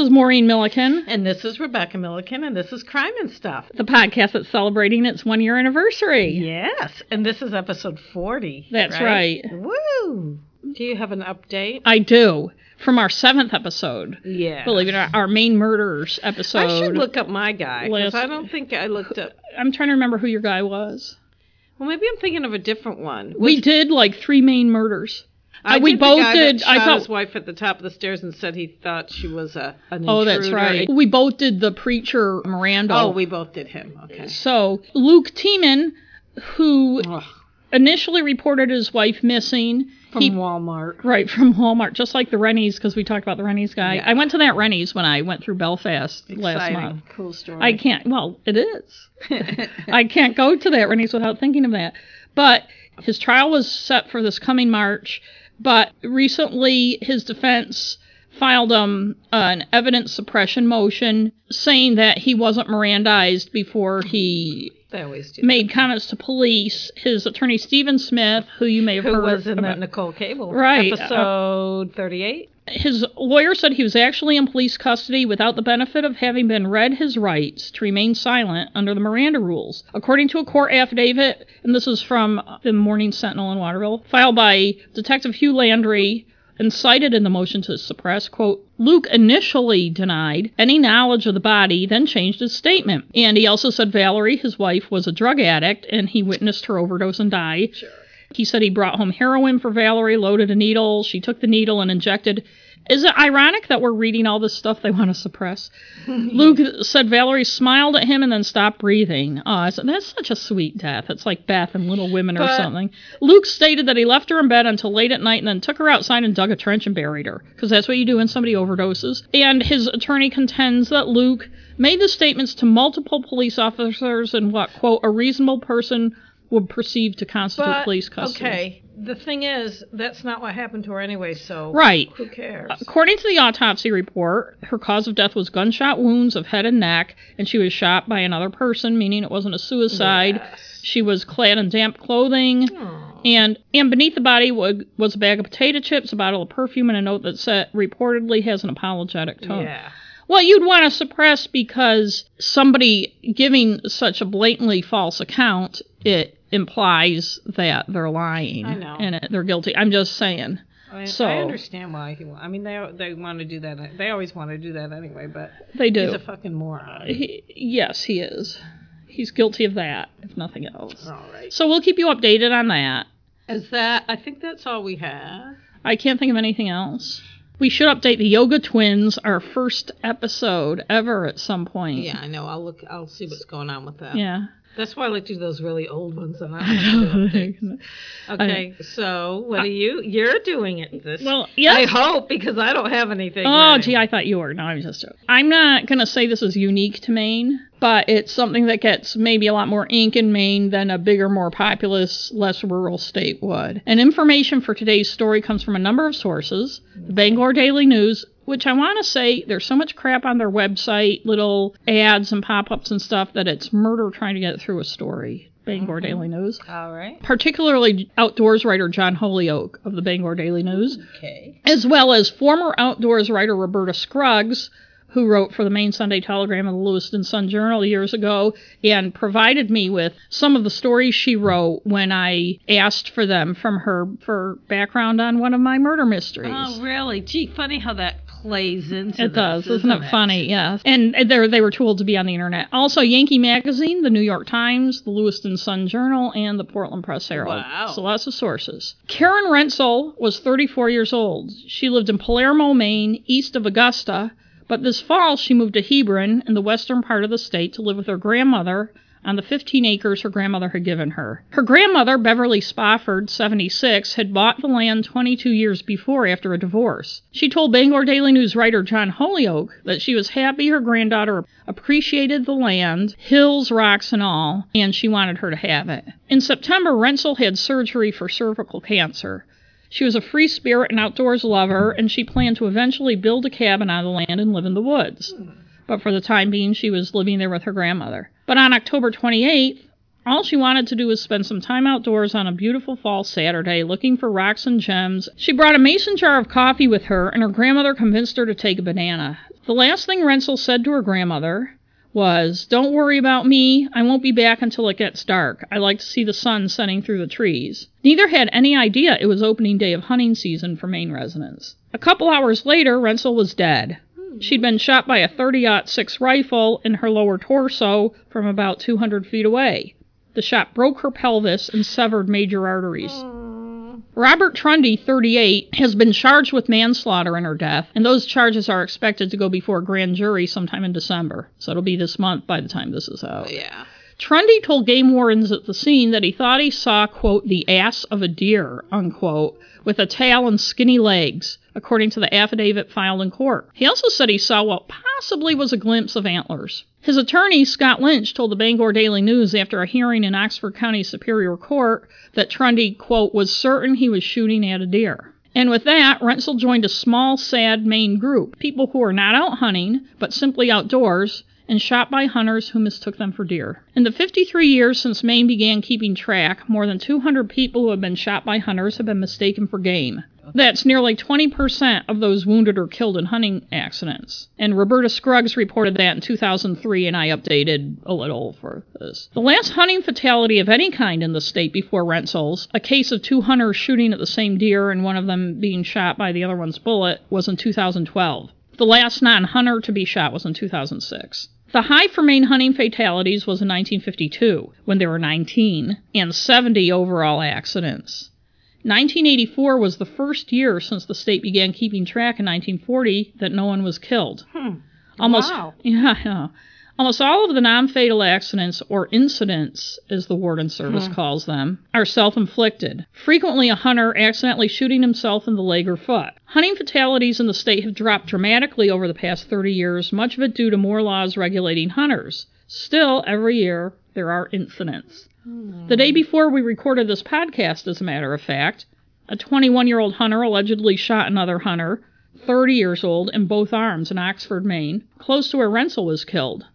Is Maureen Milliken, And this is Rebecca Milliken, and this is Crime and Stuff. the podcast that's celebrating its one year anniversary. Yes, and this is episode 40. That's right. Woo! Do you have an update? I do. From our seventh episode. Yeah. Believe it or not, our Maine murders episode. I should look up my guy, because I don't think I looked up. I'm trying to remember who your guy was. Well, maybe I'm thinking of a different one. We did like three Maine murders. I we both did- I thought- his wife at the top of the stairs and said he thought she was a an Oh, that's right. We both did the preacher Miranda. Oh, we both did him. Okay. So Luke Tiemann, who Ugh, initially reported his wife missing, from he Walmart. Right, from Walmart, just like the Renys, because we talked about the Renys guy. Yeah. I went to that Renys when I went through Belfast last month. Cool story. I can't, well, it is. I can't go to that Renys without thinking of that. But his trial was set for this coming March, but recently his defense filed um, an evidence suppression motion saying that he wasn't Mirandized before he they always do. made comments to police. His attorney, Stephen Smith, who you may have Who heard was in about- that Nichole Cable Right, episode 38? His lawyer said he was actually in police custody without the benefit of having been read his rights to remain silent under the Miranda rules. According to a court affidavit, and this is from the Morning Sentinel in Waterville, filed by Detective Hugh Landry and cited in the motion to suppress, quote, Luke initially denied any knowledge of the body, then changed his statement. And he also said Valerie, his wife, was a drug addict and he witnessed her overdose and die. He said he brought home heroin for Valerie, loaded a needle. She took the needle and injected. Is it ironic that we're reading all this stuff they want to suppress? Luke said Valerie smiled at him and then stopped breathing. Oh, that's such a sweet death. It's like Beth and Little Women or But- something. Luke stated that he left her in bed until late at night and then took her outside and dug a trench and buried her. Because that's what you do when somebody overdoses. And his attorney contends that Luke made the statements to multiple police officers in what, quote, a reasonable person would perceive to constitute But, police custody. okay, the thing is, that's not what happened to her anyway, so Right. who cares? According to the autopsy report, her cause of death was gunshot wounds of head and neck, and she was shot by another person, meaning it wasn't a suicide. Yes. She was clad in damp clothing, Aw. and and beneath the body wa- was a bag of potato chips, a bottle of perfume, and a note that said reportedly has an apologetic tone. Yeah. Well, you'd want to suppress because somebody giving such a blatantly false account it implies that they're lying I know. and they're guilty. I'm just saying. I, So- I understand why he. I mean, they they want to do that. They always want to do that anyway. But They do. he's a fucking moron. He, yes, he is. He's guilty of that, if nothing else. All right. So we'll keep you updated on that. Is that? I think that's all we have. I can't think of anything else. We should update the Yoga Twins, our first episode ever at some point. Yeah, I know. I'll look. I'll see what's going on with that. Yeah. That's why I like to do those really old ones. And I to. Okay, so what are you? You're doing it this. Well, yes. I hope because I don't have anything. Oh, ready. gee, I thought you were. No, I'm just joking. I'm not going to say this is unique to Maine, but it's something that gets maybe a lot more ink in Maine than a bigger, more populous, less rural state would. And information for today's story comes from a number of sources. The Bangor Daily News, which I want to say there's so much crap on their website, little ads and pop ups and stuff, that it's murder trying to get through a story. Bangor mm-hmm. Daily News. All right. Particularly outdoors writer John Holyoke of the Bangor Daily News Okay. as well as former outdoors writer Roberta Scruggs, who wrote for the Maine Sunday Telegram and the Lewiston Sun Journal years ago, and provided me with some of the stories she wrote when I asked for them from her for background on one of my murder mysteries. Oh, really? Gee, funny how that plays into It does, this, isn't, it funny? Yes. And they they were too old to be on the internet. Also, Yankee Magazine, the New York Times, the Lewiston Sun Journal, and the Portland Press Herald. Wow. So lots of sources. Karen Wrentzel was 34 years old. She lived in Palermo, Maine, east of Augusta. But this fall, she moved to Hebron in the western part of the state to live with her grandmother on the 15 acres her grandmother had given her. Her grandmother, Beverly Spofford, 76, had bought the land 22 years before after a divorce. She told Bangor Daily News writer John Holyoke that she was happy her granddaughter appreciated the land, hills, rocks, and all, and she wanted her to have it. In September, Wrentzel had surgery for cervical cancer. She was a free spirit and outdoors lover, and she planned to eventually build a cabin on the land and live in the woods. But for the time being, she was living there with her grandmother. But on October 28th, all she wanted to do was spend some time outdoors on a beautiful fall Saturday looking for rocks and gems. She brought a mason jar of coffee with her, and her grandmother convinced her to take a banana. The last thing Wrentzel said to her grandmother was, Don't worry about me. I won't be back until it gets dark. I like to see the sun setting through the trees. Neither had any idea it was opening day of hunting season for Maine residents. A couple hours later, Wrentzel was dead. She'd been shot by a 30 6 rifle in her lower torso from about 200 feet away. The shot broke her pelvis and severed major arteries. Robert Trundy, 38, has been charged with manslaughter in her death, and those charges are expected to go before a grand jury sometime in December. So it'll be this month by the time this is out. Yeah. Trundy told game wardens at the scene that he thought he saw, quote, the ass of a deer, unquote, with a tail and skinny legs, according to the affidavit filed in court. He also said he saw what possibly was a glimpse of antlers. His attorney, Scott Lynch, told the Bangor Daily News after a hearing in Oxford County Superior Court that Trundy, quote, was certain he was shooting at a deer. And with that, Wrentzel joined a small, sad Maine group, people who are not out hunting, but simply outdoors, and shot by hunters who mistook them for deer. In the 53 years since Maine began keeping track, more than 200 people who have been shot by hunters have been mistaken for game. That's nearly 20% of those wounded or killed in hunting accidents. And Roberta Scruggs reported that in 2003, and I updated a little for this. The last hunting fatality of any kind in the state before Wrentzel's, a case of two hunters shooting at the same deer and one of them being shot by the other one's bullet, was in 2012. The last non hunter to be shot was in 2006. The high for Maine hunting fatalities was in 1952, when there were 19, and 70 overall accidents. 1984 was the first year since the state began keeping track in 1940 that no one was killed. Hmm. Almost, Wow. yeah, yeah. Almost all of the non-fatal accidents, or incidents, as the Warden Service hmm. calls them, are self-inflicted. Frequently, a hunter accidentally shooting himself in the leg or foot. Hunting fatalities in the state have dropped dramatically over the past 30 years, much of it due to more laws regulating hunters. Still, every year, there are incidents. Hmm. The day before we recorded this podcast, as a matter of fact, a 21 year old hunter allegedly shot another hunter, 30 years old, in both arms in Oxford, Maine, close to where Wrentzel was killed.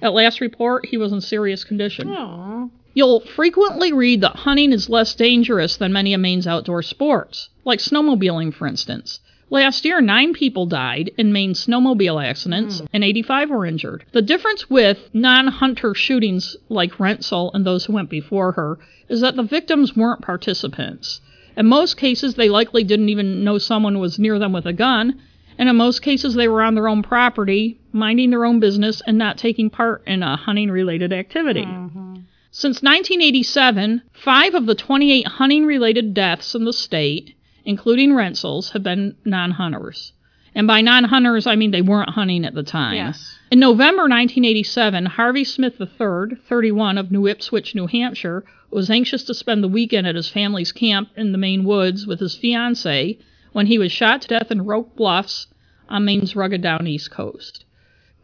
At last report, he was in serious condition. Aw. You'll frequently read that hunting is less dangerous than many of Maine's outdoor sports, like snowmobiling, for instance. Last year, nine people died in Maine snowmobile accidents, hmm. and 85 were injured. The difference with non hunter shootings like Wrentzel and those who went before her is that the victims weren't participants. In most cases, they likely didn't even know someone was near them with a gun, and in most cases, they were on their own property, minding their own business, and not taking part in a hunting related activity. Mm-hmm. Since 1987, five of the 28 hunting related deaths in the state, including Wrentzel's, have been non hunters. And by non hunters, I mean they weren't hunting at the time. Yes. In November 1987, Harvey Smith III, 31, of New Ipswich, New Hampshire, was anxious to spend the weekend at his family's camp in the Maine woods with his fiancee when he was shot to death in Roque Bluffs on Maine's rugged down east coast.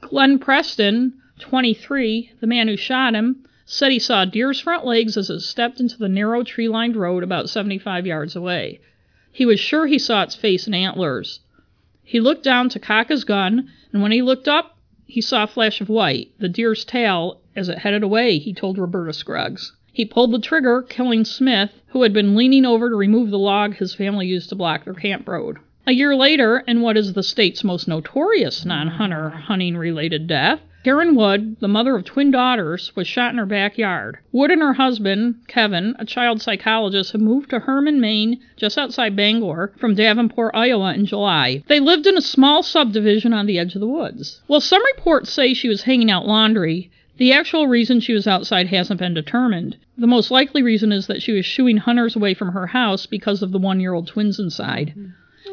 Glenn Preston, 23, the man who shot him, said he saw a deer's front legs as it stepped into the narrow tree lined road about 75 yards away. He was sure he saw its face and antlers. He looked down to cock his gun, and when he looked up, he saw a flash of white, the deer's tail, as it headed away, he told Roberta Scruggs. He pulled the trigger, killing Smith, who had been leaning over to remove the log his family used to block their camp road. A year later, in what is the state's most notorious non hunter hunting related death, Karen Wood, the mother of twin daughters, was shot in her backyard. Wood and her husband, Kevin, a child psychologist, had moved to Hermon, Maine, just outside Bangor, from Davenport, Iowa in July. They lived in a small subdivision on the edge of the woods. While some reports say she was hanging out laundry, the actual reason she was outside hasn't been determined. The most likely reason is that she was shooing hunters away from her house because of the one-year-old twins inside.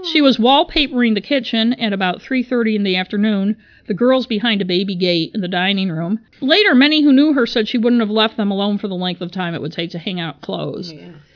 She was wallpapering the kitchen at about 3:30 in the afternoon, the girls behind a baby gate in the dining room. Later, many who knew her said she wouldn't have left them alone for the length of time it would take to hang out clothes.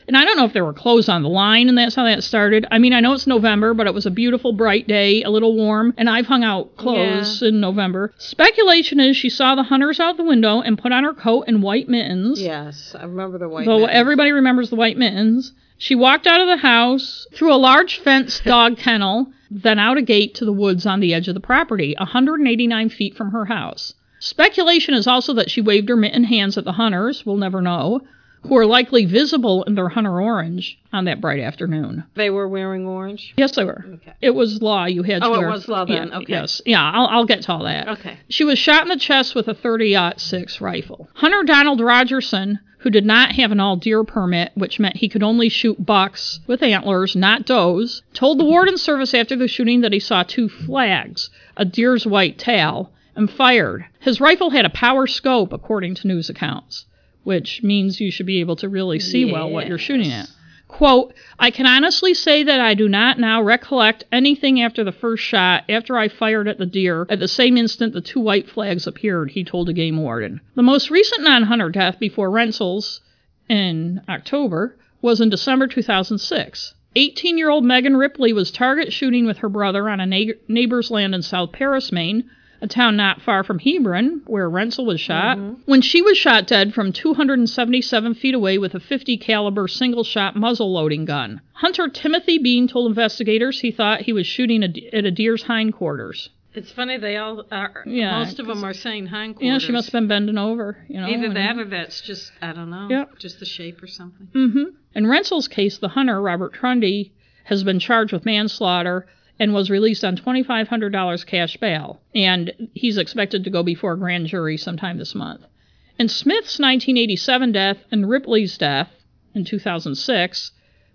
And I don't know if there were clothes on the line and that's how that started. I mean, I know it's November, but it was a beautiful, bright day, a little warm, and I've hung out clothes in November. Speculation is she saw the hunters out the window and put on her coat and white mittens. Yes, I remember the white. Though mittens. everybody remembers the white mittens. She walked out of the house, through a large fenced dog kennel, then out a gate to the woods on the edge of the property, 189 feet from her house. Speculation is also that she waved her mittened hands at the hunters, we'll never know, who were likely visible in their hunter orange on that bright afternoon. They were wearing orange? Yes, they were. Okay. It was law. You had to oh, it was law then. Yeah, okay. Yes. Yeah, I'll, I'll get to all that. Okay. She was shot in the chest with a 30-06 rifle. Hunter Donald Rogerson who did not have an all deer permit, which meant he could only shoot bucks with antlers, not does, told the warden service after the shooting that he saw two flags, a deer's white tail, and fired. His rifle had a power scope, according to news accounts, which means you should be able to really see yes. well what you're shooting at. Quote, I can honestly say that I do not now recollect anything after the first shot, after I fired at the deer. At the same instant, the two white flags appeared, he told a game warden. The most recent non hunter death before Wrentzel's in October was in December 2006. 18 year old Megan Ripley was target shooting with her brother on a neighbor's land in South Paris, Maine, a town not far from Hebron, where Wrentzel was shot, mm-hmm. when she was shot dead from 277 feet away with a 50 caliber single shot muzzle loading gun. Hunter Timothy Bean told investigators he thought he was shooting a, at a deer's hindquarters. It's funny they all are. Yeah, most of them are saying hindquarters. Yeah, she must have been bending over. You know, either that or that's just I don't know. Yeah. just the shape or something. Mm-hmm. In Wrentzel's case, the hunter Robert Trundy has been charged with manslaughter and was released on $2,500 cash bail, and he's expected to go before a grand jury sometime this month. In Smith's 1987 death and Ripley's death in 2006,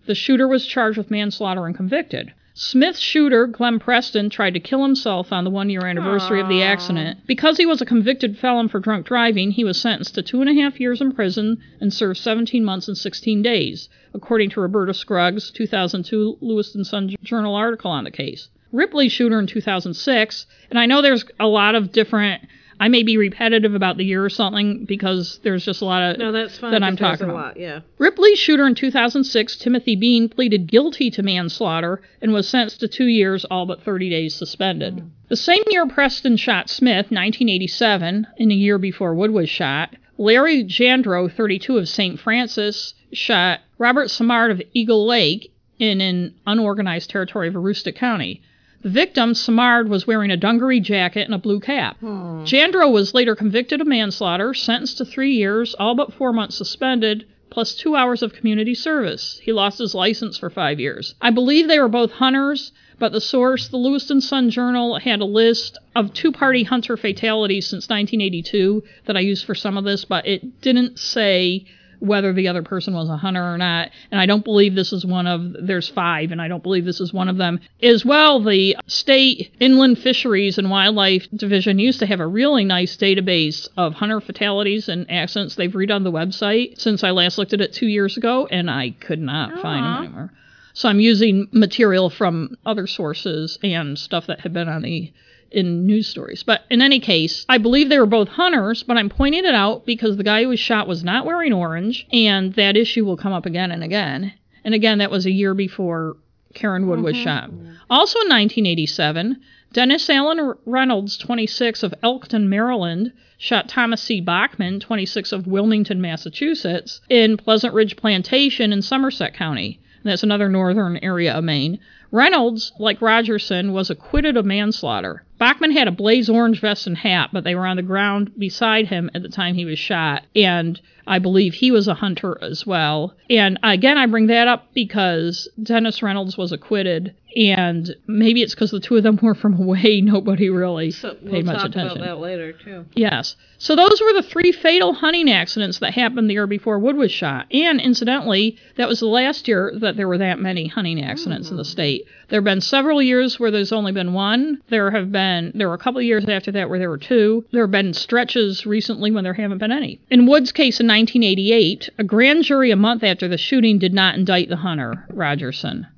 the shooter was charged with manslaughter and convicted. Smith's shooter, Glenn Preston, tried to kill himself on the one year anniversary Aww. of the accident. Because he was a convicted felon for drunk driving, he was sentenced to two and a half years in prison and served 17 months and 16 days, according to Roberta Scruggs' 2002 Lewiston Sun Journal article on the case. Ripley shooter in 2006, and I know there's a lot of different I may be repetitive about the year or something because there's just a lot of no, that's fine, that I'm talking about. Lot, yeah. Ripley's shooter in 2006, Timothy Bean, pleaded guilty to manslaughter and was sentenced to two years, all but 30 days suspended. Mm. The same year Preston shot Smith, 1987, in a year before Wood was shot, Larry Jandro, 32 of St. Francis, shot Robert Simard of Eagle Lake in an unorganized territory of Aroostook County. The victim, Simard, was wearing a dungaree jacket and a blue cap. Hmm. Jandro was later convicted of manslaughter, sentenced to three years, all but four months suspended, plus two hours of community service. He lost his license for five years. I believe they were both hunters, but the source, the Lewiston Sun Journal, had a list of two party hunter fatalities since 1982 that I used for some of this, but it didn't say whether the other person was a hunter or not. And I don't believe this is one of, there's five, and I don't believe this is one of them. As well, the State Inland Fisheries and Wildlife Division used to have a really nice database of hunter fatalities and accidents. They've redone the website since I last looked at it two years ago, and I could not Aww. find them anymore. So I'm using material from other sources and stuff that had been on the in news stories. But in any case, I believe they were both hunters, but I'm pointing it out because the guy who was shot was not wearing orange, and that issue will come up again and again. And again, that was a year before Karen Wood mm-hmm. was shot. Also in 1987, Dennis Allen Reynolds, 26 of Elkton, Maryland, shot Thomas C. Bachman, 26 of Wilmington, Massachusetts, in Pleasant Ridge Plantation in Somerset County. That's another northern area of Maine. Reynolds, like Rogerson, was acquitted of manslaughter. Bachman had a blaze orange vest and hat, but they were on the ground beside him at the time he was shot, and I believe he was a hunter as well. And again, I bring that up because Dennis Reynolds was acquitted, and maybe it's because the two of them were from away. Nobody really so paid we'll much talk attention. About that later too. Yes. So those were the three fatal hunting accidents that happened the year before Wood was shot. And incidentally, that was the last year that there were that many hunting accidents mm. in the state. There have been several years where there's only been one. There have been there were a couple of years after that where there were two. There have been stretches recently when there haven't been any. In Wood's case in 1988, a grand jury a month after the shooting did not indict the hunter, Rogerson.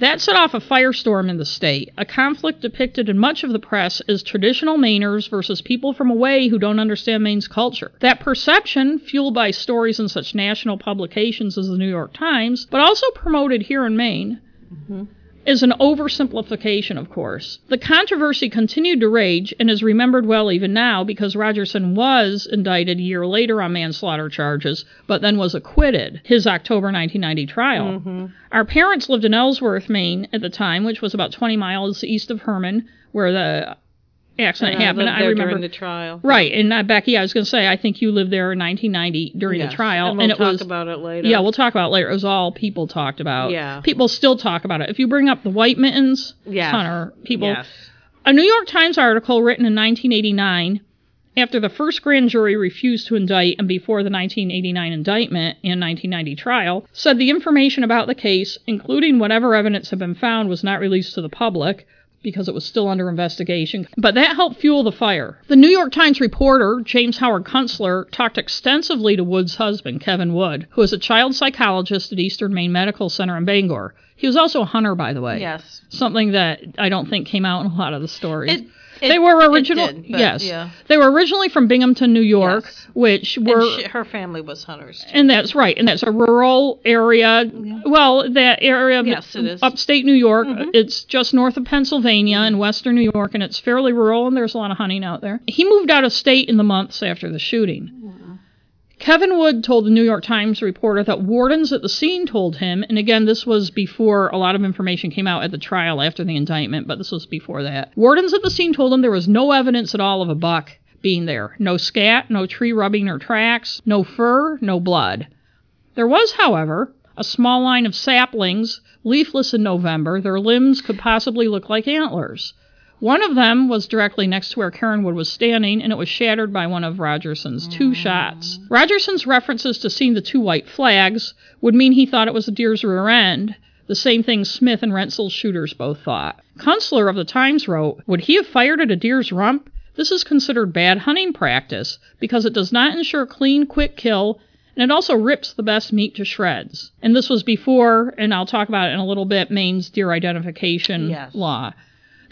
That set off a firestorm in the state, a conflict depicted in much of the press as traditional Mainers versus people from away who don't understand Maine's culture. That perception, fueled by stories in such national publications as the New York Times, but also promoted here in Maine, mm-hmm is an oversimplification, of course. The controversy continued to rage and is remembered well even now because Rogerson was indicted a year later on manslaughter charges, but then was acquitted his October 1990 trial. Mm-hmm. Our parents lived in Ellsworth, Maine at the time, which was about 20 miles east of Hermon, where the accident And happened. lived I remember during the trial. Right, and uh, Becky, I was going to say, I think you lived there in 1990 during Yes, the trial, and we'll it talk was about it later. yeah, we'll talk about it later. It was all people talked about. Yeah. people still talk about it. If you bring up the white mittens, Yes. Hunter, people. Yes. A New York Times article written in 1989, after the first grand jury refused to indict and before the 1989 indictment and 1990 trial, said the information about the case, including whatever evidence had been found, was not released to the public because it was still under investigation. But that helped fuel the fire. The New York Times reporter, James Howard Kunstler, talked extensively to Wood's husband, Kevin Wood, who is a child psychologist at Eastern Maine Medical Center in Bangor. He was also a hunter, by the way. Yes. Something that I don't think came out in a lot of the stories. It- it- they were original. did, yes, yeah. they were originally from Binghamton, New York, Yes. which And were. she, her family was hunters. Too. and that's right, and that's a rural area. Well, that area of Yes, it is. upstate New York. Mhm. It's just north of Pennsylvania in western New York, and it's fairly rural, and there's a lot of hunting out there. He moved out of state in the months after the shooting. Kevin Wood told the New York Times reporter that wardens at the scene told him, and again, this was before a lot of information came out at the trial after the indictment, but this was before that. Wardens at the scene told him there was no evidence at all of a buck being there. No scat, no tree rubbing or tracks, no fur, no blood. There was, however, a small line of saplings, leafless in November. Their limbs could possibly look like antlers. One of them was directly next to where Karen was standing, and it was shattered by one of Rogerson's two mm. shots. Rogerson's references to seeing the two white flags would mean he thought it was a deer's rear end, the same thing Smith and Wrentzel's shooters both thought. Kunstler of the Times wrote, Would he have fired at a deer's rump? This is considered bad hunting practice because it does not ensure clean, quick kill and it also rips the best meat to shreds. And this was before, and I'll talk about it in a little bit, Maine's deer identification Yes. law.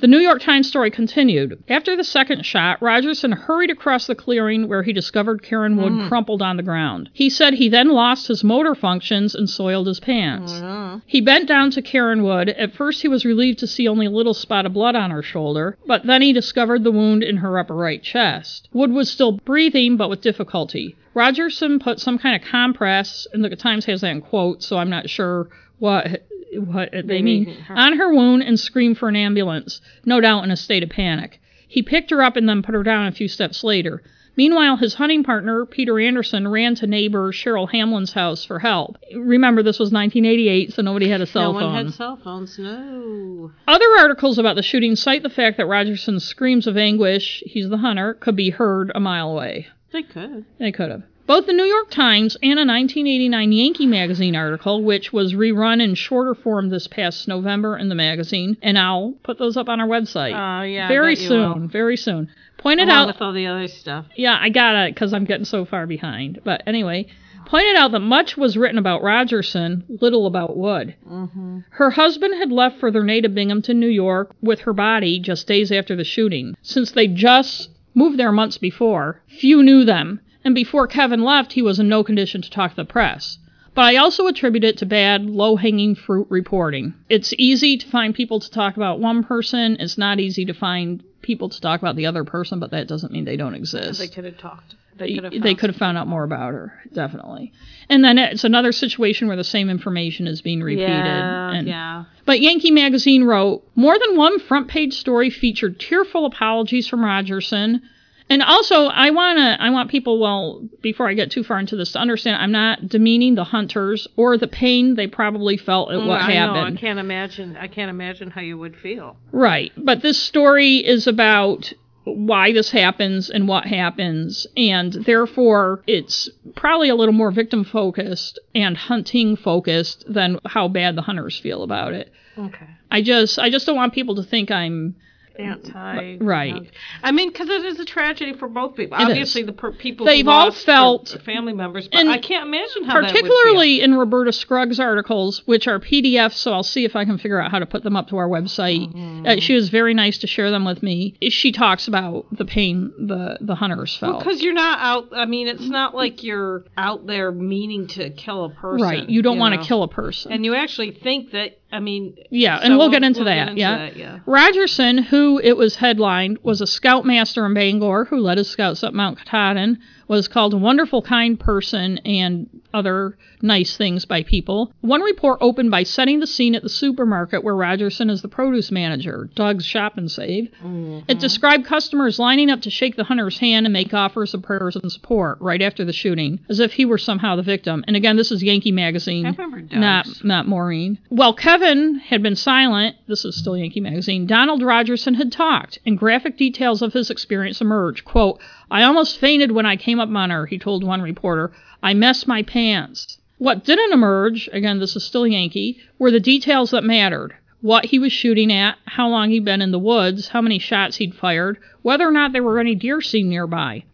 The New York Times story continued. After the second shot, Rogerson hurried across the clearing where he discovered Karen Wood crumpled on the ground. He said he then lost his motor functions and soiled his pants. Mhm. He bent down to Karen Wood. At first, he was relieved to see only a little spot of blood on her shoulder, but then he discovered the wound in her upper right chest. Wood was still breathing, but with difficulty. Rogerson put some kind of compress, and the Times has that in quotes, so I'm not sure what what they They mean, mean on her wound and screamed for an ambulance, no doubt in a state of panic. He picked her up and then put her down a few steps later. Meanwhile, his hunting partner, Peter Anderson, ran to neighbor Cheryl Hamlin's house for help. Remember, this was 1988, so nobody had a cell no phone. one had cell phones. No. Other articles about the shooting cite the fact that Rogerson's screams of anguish, he's the hunter, could be heard a mile away. They could. They could have. Both the New York Times and a 1989 Yankee Magazine article, which was rerun in shorter form this past November in the magazine, and I'll put those up on our website Oh yeah. I very soon. Very soon. Pointed Along out. with all the other stuff. Yeah, I got it because I'm getting so far behind. But anyway, pointed out that much was written about Rogerson, little about Wood. Mm-hmm. Her husband had left for their native Binghamton, New York, with her body just days after the shooting. Since they just moved there months before, few knew them, and before Kevin left, he was in no condition to talk to the press. But I also attribute it to bad, low hanging fruit reporting. It's easy to find people to talk about one person, it's not easy to find people to talk about the other person, but that doesn't mean they don't exist They could have talked. They could have. they could have found out more about her, definitely. And then it's another situation where the same information is being repeated. Yeah. and- yeah. But Yankee Magazine wrote more than one front page story featured tearful apologies from Rogerson. And also, I wanna, I want people, well, before I get too far into this, to understand I'm not demeaning the hunters or the pain they probably felt at what Mm, I happened. Know, I can't imagine. I can't imagine how you would feel. Right. But this story is about why this happens and what happens, and therefore it's probably a little more victim focused and hunting focused than how bad the hunters feel about it. Okay. I just I just don't want people to think I'm Anti. Right. I mean, because it is a tragedy for both people. It Obviously, is. the per- people They've who all felt- family members, but and I can't imagine how that would feel. particularly in Roberta Scruggs' articles, which are PDFs, so I'll see if I can figure out how to put them up to our website. Mm-hmm. Uh, she was very nice to share them with me. She talks about the pain the the hunters felt. Because you're not out. I mean, it's not like you're out there meaning to kill a person. right. You don't want to kill a person. And you actually think that. I mean. Yeah, so and we'll, get into we'll that. get into yeah. that, yeah. Rogerson, who it was headlined, was a scoutmaster in Bangor who led his scouts up Mount Katahdin, was called a wonderful, kind person and other nice things by people. One report opened by setting the scene at the supermarket where Rogerson is the produce manager, Doug's Shop and Save. Mm-hmm. It described customers lining up to shake the hunter's hand and make offers of prayers and support right after the shooting, as if he were somehow the victim. And again, this is Yankee Magazine, not not Maureen. While Kevin had been silent, this is still Yankee Magazine. Donald Rogerson had talked, and graphic details of his experience emerged. "Quote: I almost fainted when I came up on her," he told one reporter. "I messed my pants." What didn't emerge, again, this is still Yankee, were the details that mattered. What he was shooting at, how long he'd been in the woods, how many shots he'd fired, whether or not there were any deer seen nearby.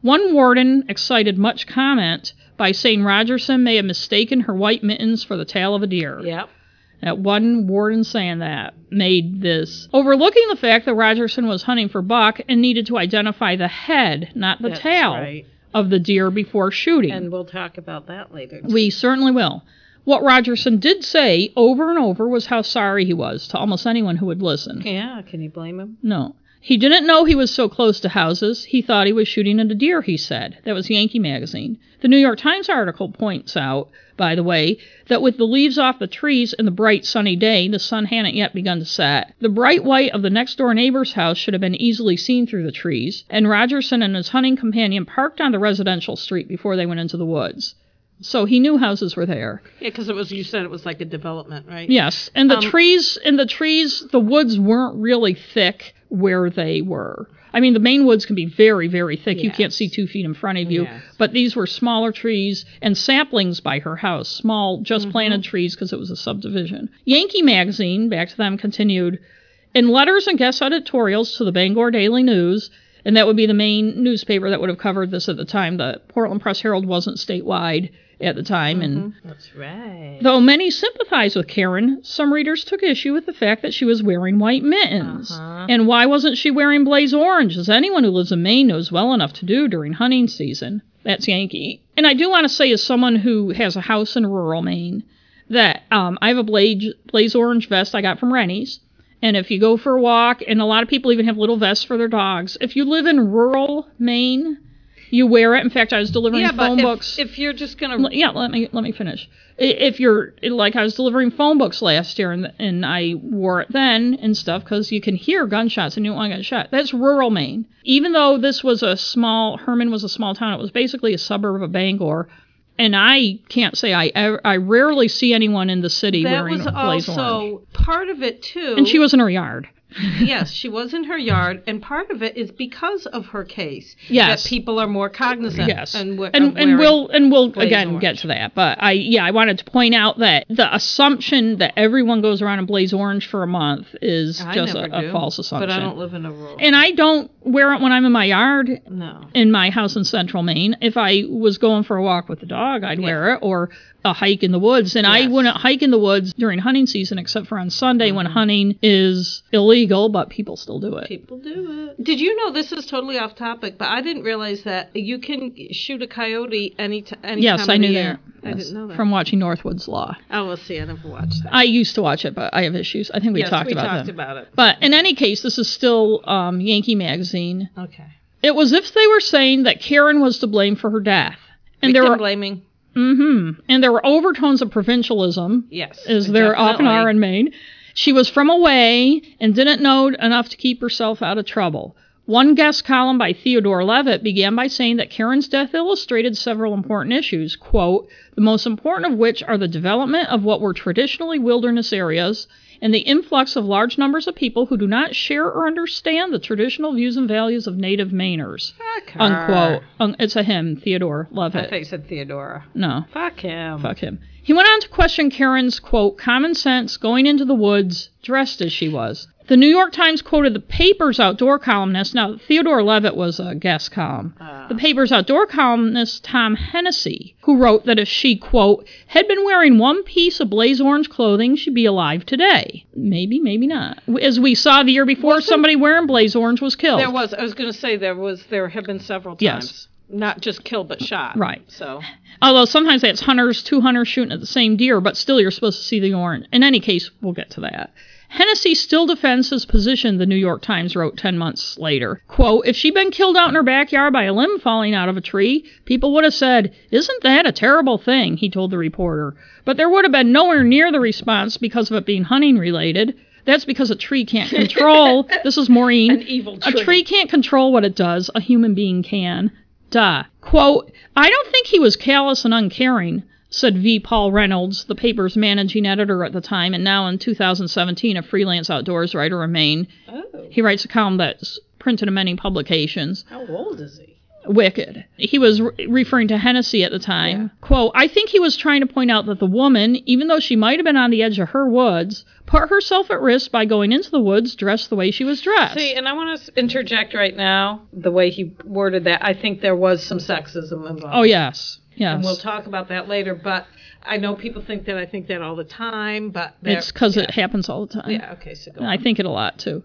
One warden excited much comment by saying Rogerson may have mistaken her white mittens for the tail of a deer. Yep. That one warden saying that made this. Overlooking the fact that Rogerson was hunting for buck and needed to identify the head, not the That's tail. Right of the deer before shooting. And we'll talk about that later. Too. We certainly will. What Rogerson did say over and over was how sorry he was to almost anyone who would listen. Yeah, can you blame him? No. He didn't know he was so close to houses. He thought he was shooting at a deer, he said. That was Yankee Magazine. The New York Times article points out, by the way, that with the leaves off the trees and the bright sunny day, the sun hadn't yet begun to set. The bright white of the next door neighbor's house should have been easily seen through the trees, and Rogerson and his hunting companion parked on the residential street before they went into the woods. So he knew houses were there. Yeah, because it was you said it was like a development, right? Yes, and the um, trees, in the trees, the woods weren't really thick where they were. I mean, the Maine woods can be very, very thick. Yes. You can't see two feet in front of you. Yes. But these were smaller trees and saplings by her house, small, just mm-hmm. planted trees because it was a subdivision. Yankee Magazine, back to them, continued in letters and guest editorials to the Bangor Daily News. And that would be the main newspaper that would have covered this at the time. The Portland Press Herald wasn't statewide at the time. Mm-hmm. And that's right. Though many sympathized with Karen, some readers took issue with the fact that she was wearing white mittens. Uh-huh. And why wasn't she wearing blaze orange, as anyone who lives in Maine knows well enough to do during hunting season? That's Yankee. And I do want to say, as someone who has a house in rural Maine, that um, I have a blaze, blaze orange vest I got from Reny's. And if you go for a walk, and a lot of people even have little vests for their dogs, if you live in rural Maine, you wear it. In fact, I was delivering yeah, phone but books. If, if you're just gonna, yeah, let me let me finish. If you're like I was delivering phone books last year, and and I wore it then and stuff because you can hear gunshots and you don't want to get shot. That's rural Maine. Even though this was a small Hermon was a small town, it was basically a suburb of Bangor. And I can't say I ever, I rarely see anyone in the city that wearing was blaze also orange. part of it too. And she was in her yard yes, she was in her yard, and part of it is because of her case. Yes, that people are more cognizant. Yes, and and, and we'll and we'll again orange. get to that. But I yeah, I wanted to point out that the assumption that everyone goes around in blaze orange for a month is I just a, a, false assumption. But I don't live in a rural. And I don't wear it when I'm in my yard. No. In my house in Central Maine, if I was going for a walk with the dog, I'd wear it, or a hike in the woods. And yes. I wouldn't hike in the woods during hunting season except for on Sunday mm-hmm. when hunting is illegal, but people still do it. People do it. Did you know this is totally off topic, but I didn't realize that you can shoot a coyote any, t- any yes, time I knew that. I didn't know that. From watching Northwoods Law. Oh, we'll see. I never watched that. I used to watch it, but I have issues. I think we yes, talked we about talked them. about it. But in any case, this is still um, Yankee Magazine. Okay. It was if they were saying that Karen was to blame for her death. And Victim there were blaming. Mm-hmm. And there were overtones of provincialism. Yes. As there often are in Maine. She was from away and didn't know enough to keep herself out of trouble. One guest column by Theodore Levitt began by saying that Karen's death illustrated several important issues, quote, the most important of which are the development of what were traditionally wilderness areas and the influx of large numbers of people who do not share or understand the traditional views and values of native Mainers. Fuck her. Unquote. Un- it's a him, Theodore Levitt. I thought you said Theodora. No. Fuck him. Fuck him. He went on to question Karen's, quote, common sense going into the woods dressed as she was. The New York Times quoted the paper's outdoor columnist. Now, Theodore Levitt was a guest column. Uh. The paper's outdoor columnist, Tom Hennessy, who wrote that if she, quote, had been wearing one piece of blaze orange clothing, she'd be alive today. Maybe, maybe not. As we saw the year before, Was it- somebody wearing blaze orange was killed. There was. I was going to say there was. There have been several times. Yes. Not just killed, but shot. Right. So. Although sometimes that's hunters, two hunters shooting at the same deer, but still you're supposed to see the orange. In any case, we'll get to that. Hennessy still defends his position, the New York Times wrote 10 months later. Quote, if she'd been killed out in her backyard by a limb falling out of a tree, people would have said, isn't that a terrible thing, he told the reporter. But there would have been nowhere near the response because of it being hunting related. That's because a tree can't control. this is Maureen. An evil tree. A tree can't control what it does. A human being can. Duh. Quote, I don't think he was callous and uncaring said V. Paul Reynolds, the paper's managing editor at the time, and now in 2017 a freelance outdoors writer in Maine. Oh. He writes a column that's printed in many publications. How old is he? Wicked. He was re- referring to Hennessy at the time. Yeah. Quote, I think he was trying to point out that the woman, even though she might have been on the edge of her woods, put herself at risk by going into the woods dressed the way she was dressed. See, and I want to interject right now the way he worded that. I think there was some sexism involved. Oh, yes. Yes. And we'll talk about that later, but I know people think that I think that all the time, but it's because yeah. it happens all the time. Yeah, okay, so go. I think it a lot too.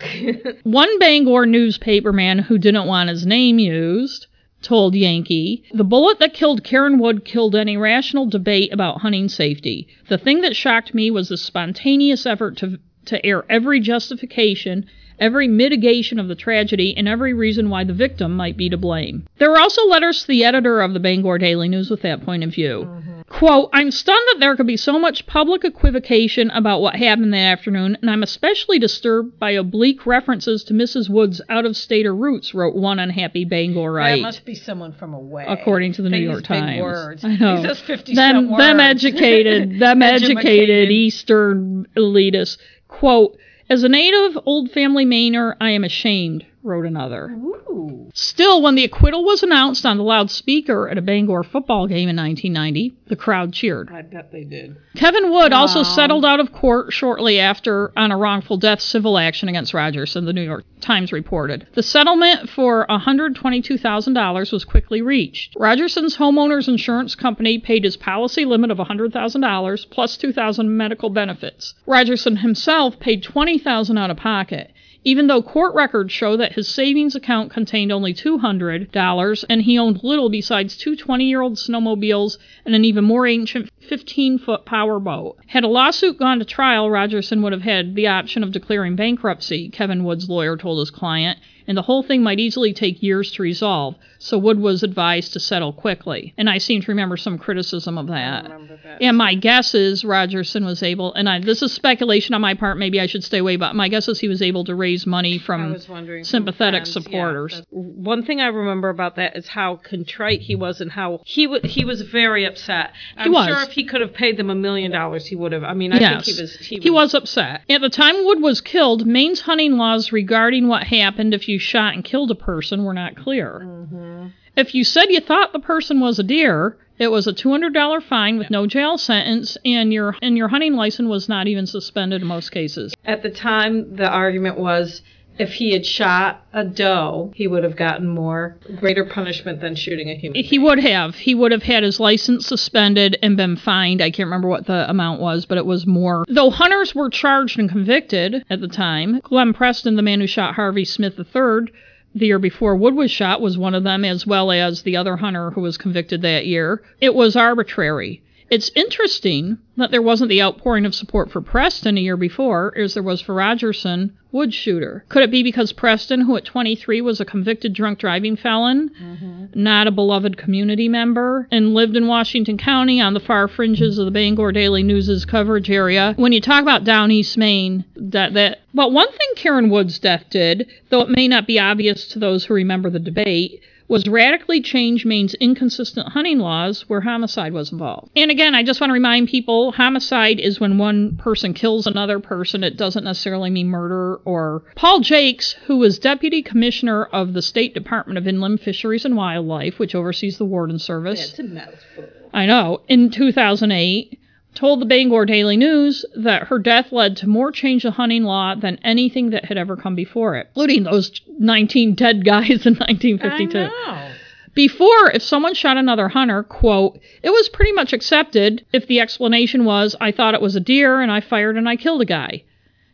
One Bangor newspaperman who didn't want his name used told Yankee, the bullet that killed Karen Wood killed any rational debate about hunting safety. The thing that shocked me was the spontaneous effort to to air every justification every mitigation of the tragedy, and every reason why the victim might be to blame. There were also letters to the editor of the Bangor Daily News with that point of view. Mm-hmm. Quote, I'm stunned that there could be so much public equivocation about what happened that afternoon, and I'm especially disturbed by oblique references to Mrs. Wood's out of stater roots, wrote one unhappy Bangorite. That must be someone from away. According to the they New York Times. Words. I know. He says 50 them, them educated, them educated Eastern elitists. Quote, as a native old family Mainer, I am ashamed, wrote another. Ooh. Still, when the acquittal was announced on the loudspeaker at a Bangor football game in 1990, the crowd cheered. I bet they did. Kevin Wood wow. also settled out of court shortly after on a wrongful death civil action against Rogerson, the New York Times reported. The settlement for $122,000 was quickly reached. Rogerson's homeowner's insurance company paid his policy limit of $100,000 plus 2000 medical benefits. Rogerson himself paid 20000 out of pocket even though court records show that his savings account contained only $200 and he owned little besides two 20 year old snowmobiles and an even more ancient 15 foot power boat. Had a lawsuit gone to trial, Rogerson would have had the option of declaring bankruptcy, Kevin Wood's lawyer told his client, and the whole thing might easily take years to resolve, so Wood was advised to settle quickly. And I seem to remember some criticism of that. that. And my guess is Rogerson was able, and I, this is speculation on my part, maybe I should stay away, but my guess is he was able to raise money from sympathetic from supporters. Yeah, one thing I remember about that is how contrite he was and how he, w- he was very upset. I'm was. sure if he could have paid them a million dollars, he would have. I mean, I yes. think he was, he was. He was upset. At the time Wood was killed, Maine's hunting laws regarding what happened if you you shot and killed a person were not clear. Mm-hmm. If you said you thought the person was a deer, it was a $200 fine with no jail sentence, and your and your hunting license was not even suspended in most cases. At the time, the argument was if he had shot a doe, he would have gotten more greater punishment than shooting a human. He would have. He would have had his license suspended and been fined. I can't remember what the amount was, but it was more. Though hunters were charged and convicted at the time, Glenn Preston, the man who shot Harvey Smith III the year before Wood was shot, was one of them, as well as the other hunter who was convicted that year. It was arbitrary. It's interesting that there wasn't the outpouring of support for Preston a year before, as there was for Rogerson, wood shooter. Could it be because Preston, who at 23 was a convicted drunk driving felon, mm-hmm. not a beloved community member, and lived in Washington County on the far fringes of the Bangor Daily News's coverage area? When you talk about down East Maine, that that. But one thing Karen Wood's death did, though it may not be obvious to those who remember the debate, was radically change Maine's inconsistent hunting laws where homicide was involved. And again, I just want to remind people homicide is when one person kills another person. It doesn't necessarily mean murder or. Paul Jacques, who was deputy commissioner of the State Department of Inland Fisheries and Wildlife, which oversees the Warden Service. It's a mouthful. I know. In 2008, told the Bangor Daily News that her death led to more change of hunting law than anything that had ever come before it, including those 19 dead guys in 1952. I know. Before, if someone shot another hunter, quote, it was pretty much accepted if the explanation was, I thought it was a deer and I fired and I killed a guy.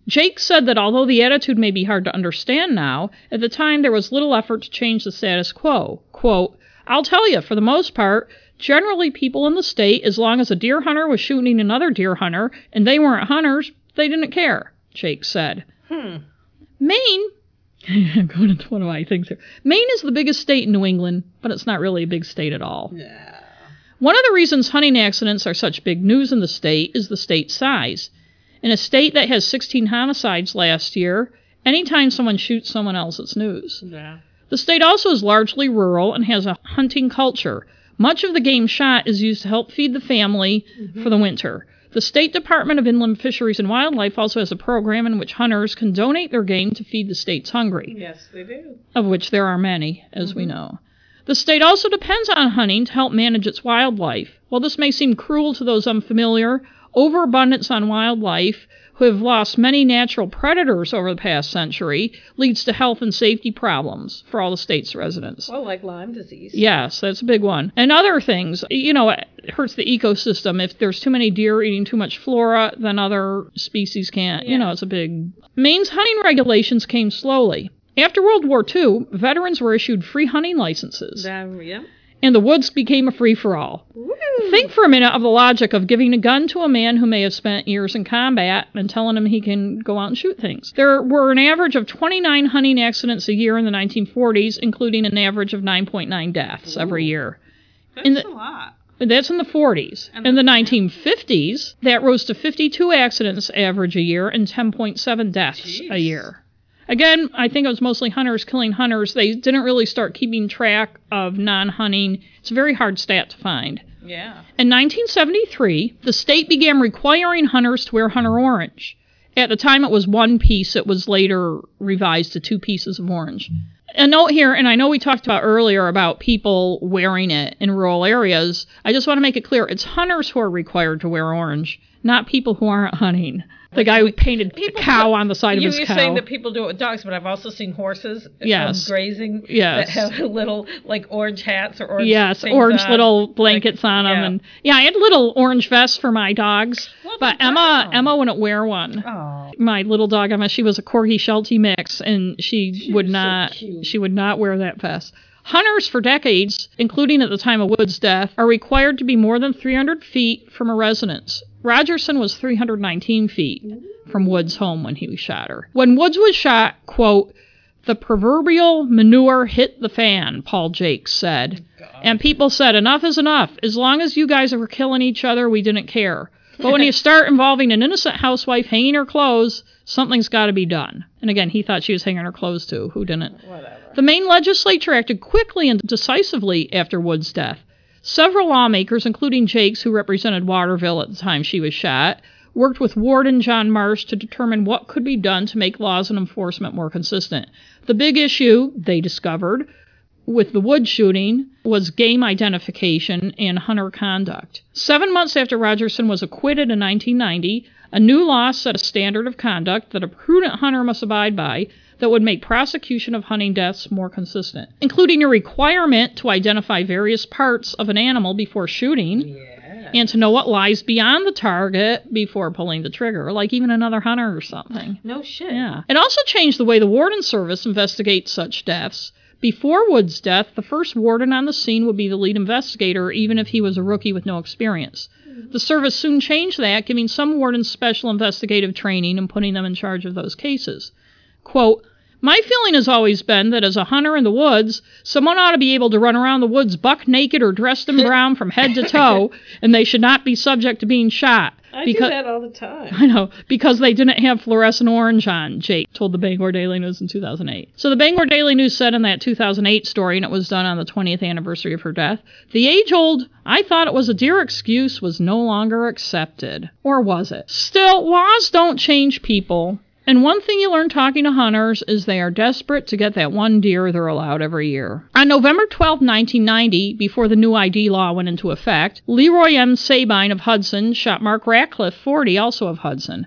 Jacques said that although the attitude may be hard to understand now, at the time there was little effort to change the status quo. Quote, I'll tell you, for the most part, generally people in the state, as long as a deer hunter was shooting another deer hunter and they weren't hunters, they didn't care, Jacques said. Hmm. Maine, I'm going into one of my things here. Maine is the biggest state in New England, but it's not really a big state at all. Yeah. One of the reasons hunting accidents are such big news in the state is the state's size. In a state that has 16 homicides last year, anytime someone shoots someone else, it's news. Yeah. The state also is largely rural and has a hunting culture. Much of the game shot is used to help feed the family for the winter. The State Department of Inland Fisheries and Wildlife also has a program in which hunters can donate their game to feed the state's hungry, Yes, they do. of which there are many, as we mm-hmm. know. The state also depends on hunting to help manage its wildlife. While this may seem cruel to those unfamiliar, overabundance on wildlife, who have lost many natural predators over the past century, leads to health and safety problems for all the state's residents. Well, like Lyme disease. Yes, that's a big one. And other things, you know, it hurts the ecosystem. If there's too many deer eating too much flora, then other species can't. You know, it's a big. Maine's hunting regulations came slowly. After World War II, veterans were issued free hunting licenses, Um, yeah. And the woods became a free for all. Think for a minute of the logic of giving a gun to a man who may have spent years in combat and telling him he can go out and shoot things. There were an average of 29 hunting accidents a year in the 1940s, including an average of 9.9 deaths every year. That's the- a lot. That's in the 40s. And In the- the 1950s, that rose to 52 accidents average a year and 10.7 deaths a year. Again, I think it was mostly hunters killing hunters. They didn't really start keeping track of non hunting. It's a very hard stat to find. Yeah. In 1973, the state began requiring hunters to wear hunter orange. At the time, it was one piece. It was later revised to two pieces of orange. A note here, and I know we talked about earlier about people wearing it in rural areas. I just want to make it clear it's hunters who are required to wear orange, not people who aren't hunting. The guy who painted a cow on the side of his you his were cow. saying that people do it with dogs, but I've also seen horses um, Yes. grazing Yes. that have little like orange hats or orange Yes, orange on. little blankets Like, on them, yeah. and yeah, I had little orange vests for my dogs. Well, but Emma. Emma wouldn't wear one. Oh. my little dog Emma, she was a corgi sheltie mix, and she would was so not cute. She would not wear that vest. Hunters for decades, including at the time of Wood's death, are required to be more than 300 feet from a residence. Rogerson was 319 feet from Wood's home when he shot her. When Woods was shot, quote, the proverbial manure hit the fan, Paul Jacques said. And people said, enough is enough. As long as you guys were killing each other, we didn't care. But when you start involving an innocent housewife hanging her clothes, something's got to be done. And again, he thought she was hanging her clothes too. Who didn't? Whatever. The Maine legislature acted quickly and decisively after Wood's death. Several lawmakers, including Jacques, who represented Waterville at the time she was shot, worked with Warden John Marsh to determine what could be done to make laws and enforcement more consistent. The big issue, they discovered, with the wood shooting was game identification and hunter conduct. Seven months after Rogerson was acquitted in 1990, a new law set a standard of conduct that a prudent hunter must abide by that would make prosecution of hunting deaths more consistent, including a requirement to identify various parts of an animal before shooting Yeah. and to know what lies beyond the target before pulling the trigger, like even another hunter or something. No shit. Yeah. It also changed the way the Warden Service investigates such deaths. Before Wood's death, the first warden on the scene would be the lead investigator, even if he was a rookie with no experience. The service soon changed that, giving some wardens special investigative training and putting them in charge of those cases. Quote, my feeling has always been that as a hunter in the woods, someone ought to be able to run around the woods buck naked or dressed in brown from head to toe, and they should not be subject to being shot. I because- do that all the time. I know, because they didn't have fluorescent orange on, Jacques told the Bangor Daily News in 2008. So the Bangor Daily News said in that 2008 story, and it was done on the 20th anniversary of her death, the age old, I thought it was a dear excuse, was no longer accepted. Or was it? Still, laws don't change people. And one thing you learn talking to hunters is they are desperate to get that one deer they're allowed every year. On November 12, 1990, before the new ID law went into effect, Leroy M. Sabine of Hudson shot Mark Ratcliffe, 40, also of Hudson.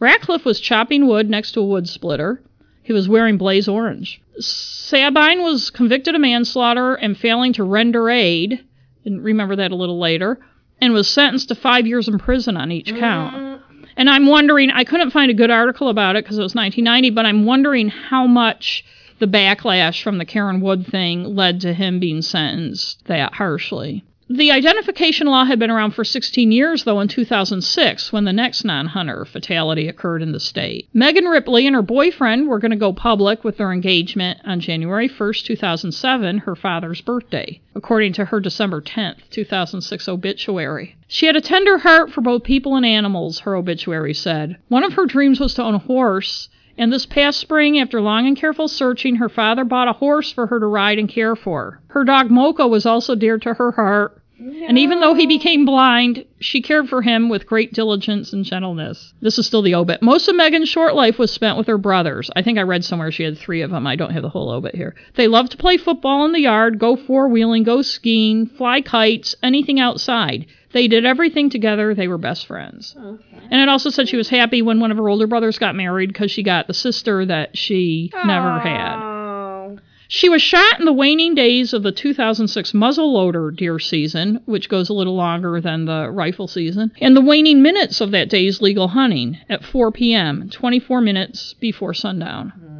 Ratcliffe was chopping wood next to a wood splitter. He was wearing blaze orange. Sabine was convicted of manslaughter and failing to render aid, and remember that a little later, and was sentenced to five years in prison on each count. And I'm wondering, I couldn't find a good article about it because it was 1990, but I'm wondering how much the backlash from the Karen Wood thing led to him being sentenced that harshly. The identification law had been around for 16 years, though, in 2006, when the next non hunter fatality occurred in the state. Megan Ripley and her boyfriend were going to go public with their engagement on January 1st, 2007, her father's birthday, according to her December 10th, 2006 obituary. She had a tender heart for both people and animals, her obituary said. One of her dreams was to own a horse. And this past spring, after long and careful searching, her father bought a horse for her to ride and care for. Her dog Mocha was also dear to her heart, and even though he became blind, she cared for him with great diligence and gentleness. This is still the obit. Most of Megan's short life was spent with her brothers. I think I read somewhere she had three of them. I don't have the whole obit here. They loved to play football in the yard, go four wheeling, go skiing, fly kites, anything outside. They did everything together. They were best friends. Okay. And it also said she was happy when one of her older brothers got married because she got the sister that she never had. Oh. She was shot in the waning days of the 2006 muzzleloader deer season, which goes a little longer than the rifle season, and the waning minutes of that day's legal hunting at 4 p.m., 24 minutes before sundown. Hmm.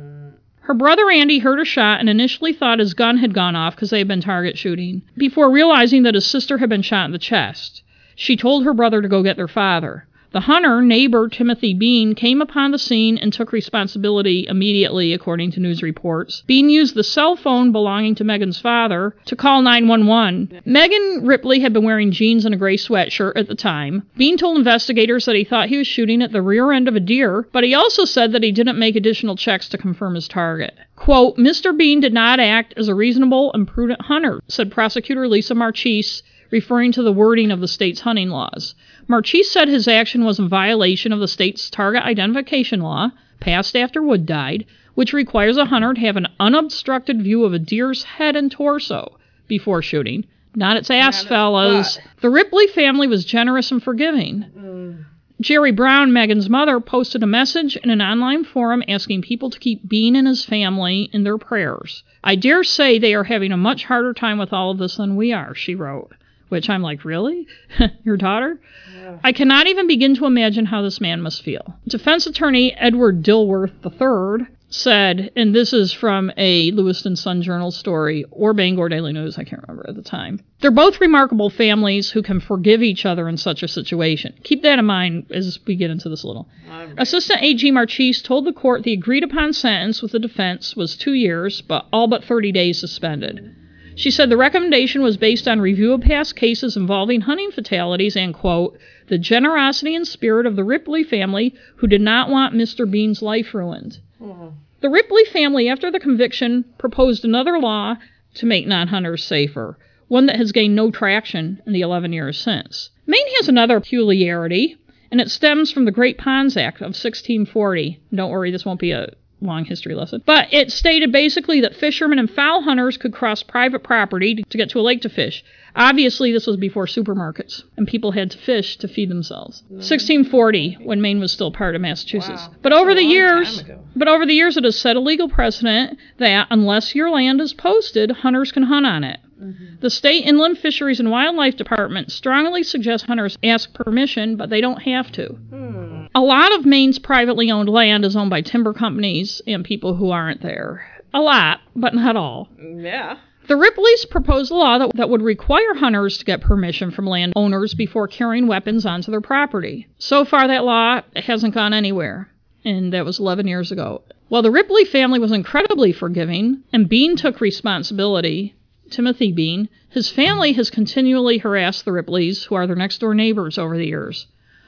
Her brother Andy heard a shot and initially thought his gun had gone off because they had been target shooting, before realizing that his sister had been shot in the chest. She told her brother to go get their father. The hunter, neighbor Timothy Bean, came upon the scene and took responsibility immediately, according to news reports. Bean used the cell phone belonging to Megan's father to call 911. Megan Ripley had been wearing jeans and a gray sweatshirt at the time. Bean told investigators that he thought he was shooting at the rear end of a deer, but he also said that he didn't make additional checks to confirm his target. Quote, Mr. Bean did not act as a reasonable and prudent hunter, said prosecutor Lisa Marchese referring to the wording of the state's hunting laws. Marchese said his action was a violation of the state's target identification law, passed after Wood died, which requires a hunter to have an unobstructed view of a deer's head and torso before shooting. Not its ass, its fellas. The Ripley family was generous and forgiving. Mm. Jerry Brown, Megan's mother, posted a message in an online forum asking people to keep Bean and his family in their prayers. I dare say they are having a much harder time with all of this than we are, she wrote. Which I'm like, really? Your daughter? I cannot even begin to imagine how this man must feel. Defense attorney Edward Dilworth III said, and this is from a Lewiston Sun Journal story or Bangor Daily News, I can't remember at the time. They're both remarkable families who can forgive each other in such a situation. Keep that in mind as we get into this a little. Assistant AG Marchese told the court the agreed upon sentence with the defense was two years, but all but 30 days suspended. She said the recommendation was based on review of past cases involving hunting fatalities and, quote, the generosity and spirit of the Ripley family who did not want Mr. Bean's life ruined. Mm-hmm. The Ripley family, after the conviction, proposed another law to make non hunters safer, one that has gained no traction in the 11 years since. Maine has another peculiarity, and it stems from the Great Ponds Act of 1640. Don't worry, this won't be a long history lesson. But it stated basically that fishermen and fowl hunters could cross private property to get to a lake to fish. Obviously, this was before supermarkets, and people had to fish to feed themselves. 1640, when Maine was still part of Massachusetts. Wow, but that's over the years, but over the years, it has set a legal precedent that unless your land is posted, hunters can hunt on it. The State Inland Fisheries and Wildlife Department strongly suggests hunters ask permission, but they don't have to. Hmm. A lot of Maine's privately owned land is owned by timber companies and people who aren't there. A lot, but not all. Yeah. The Ripleys proposed a law that, that would require hunters to get permission from landowners before carrying weapons onto their property. So far, that law hasn't gone anywhere, and that was 11 years ago. While the Ripley family was incredibly forgiving, and Bean took responsibility, Timothy Bean, his family has continually harassed the Ripleys, who are their next door neighbors, over the years.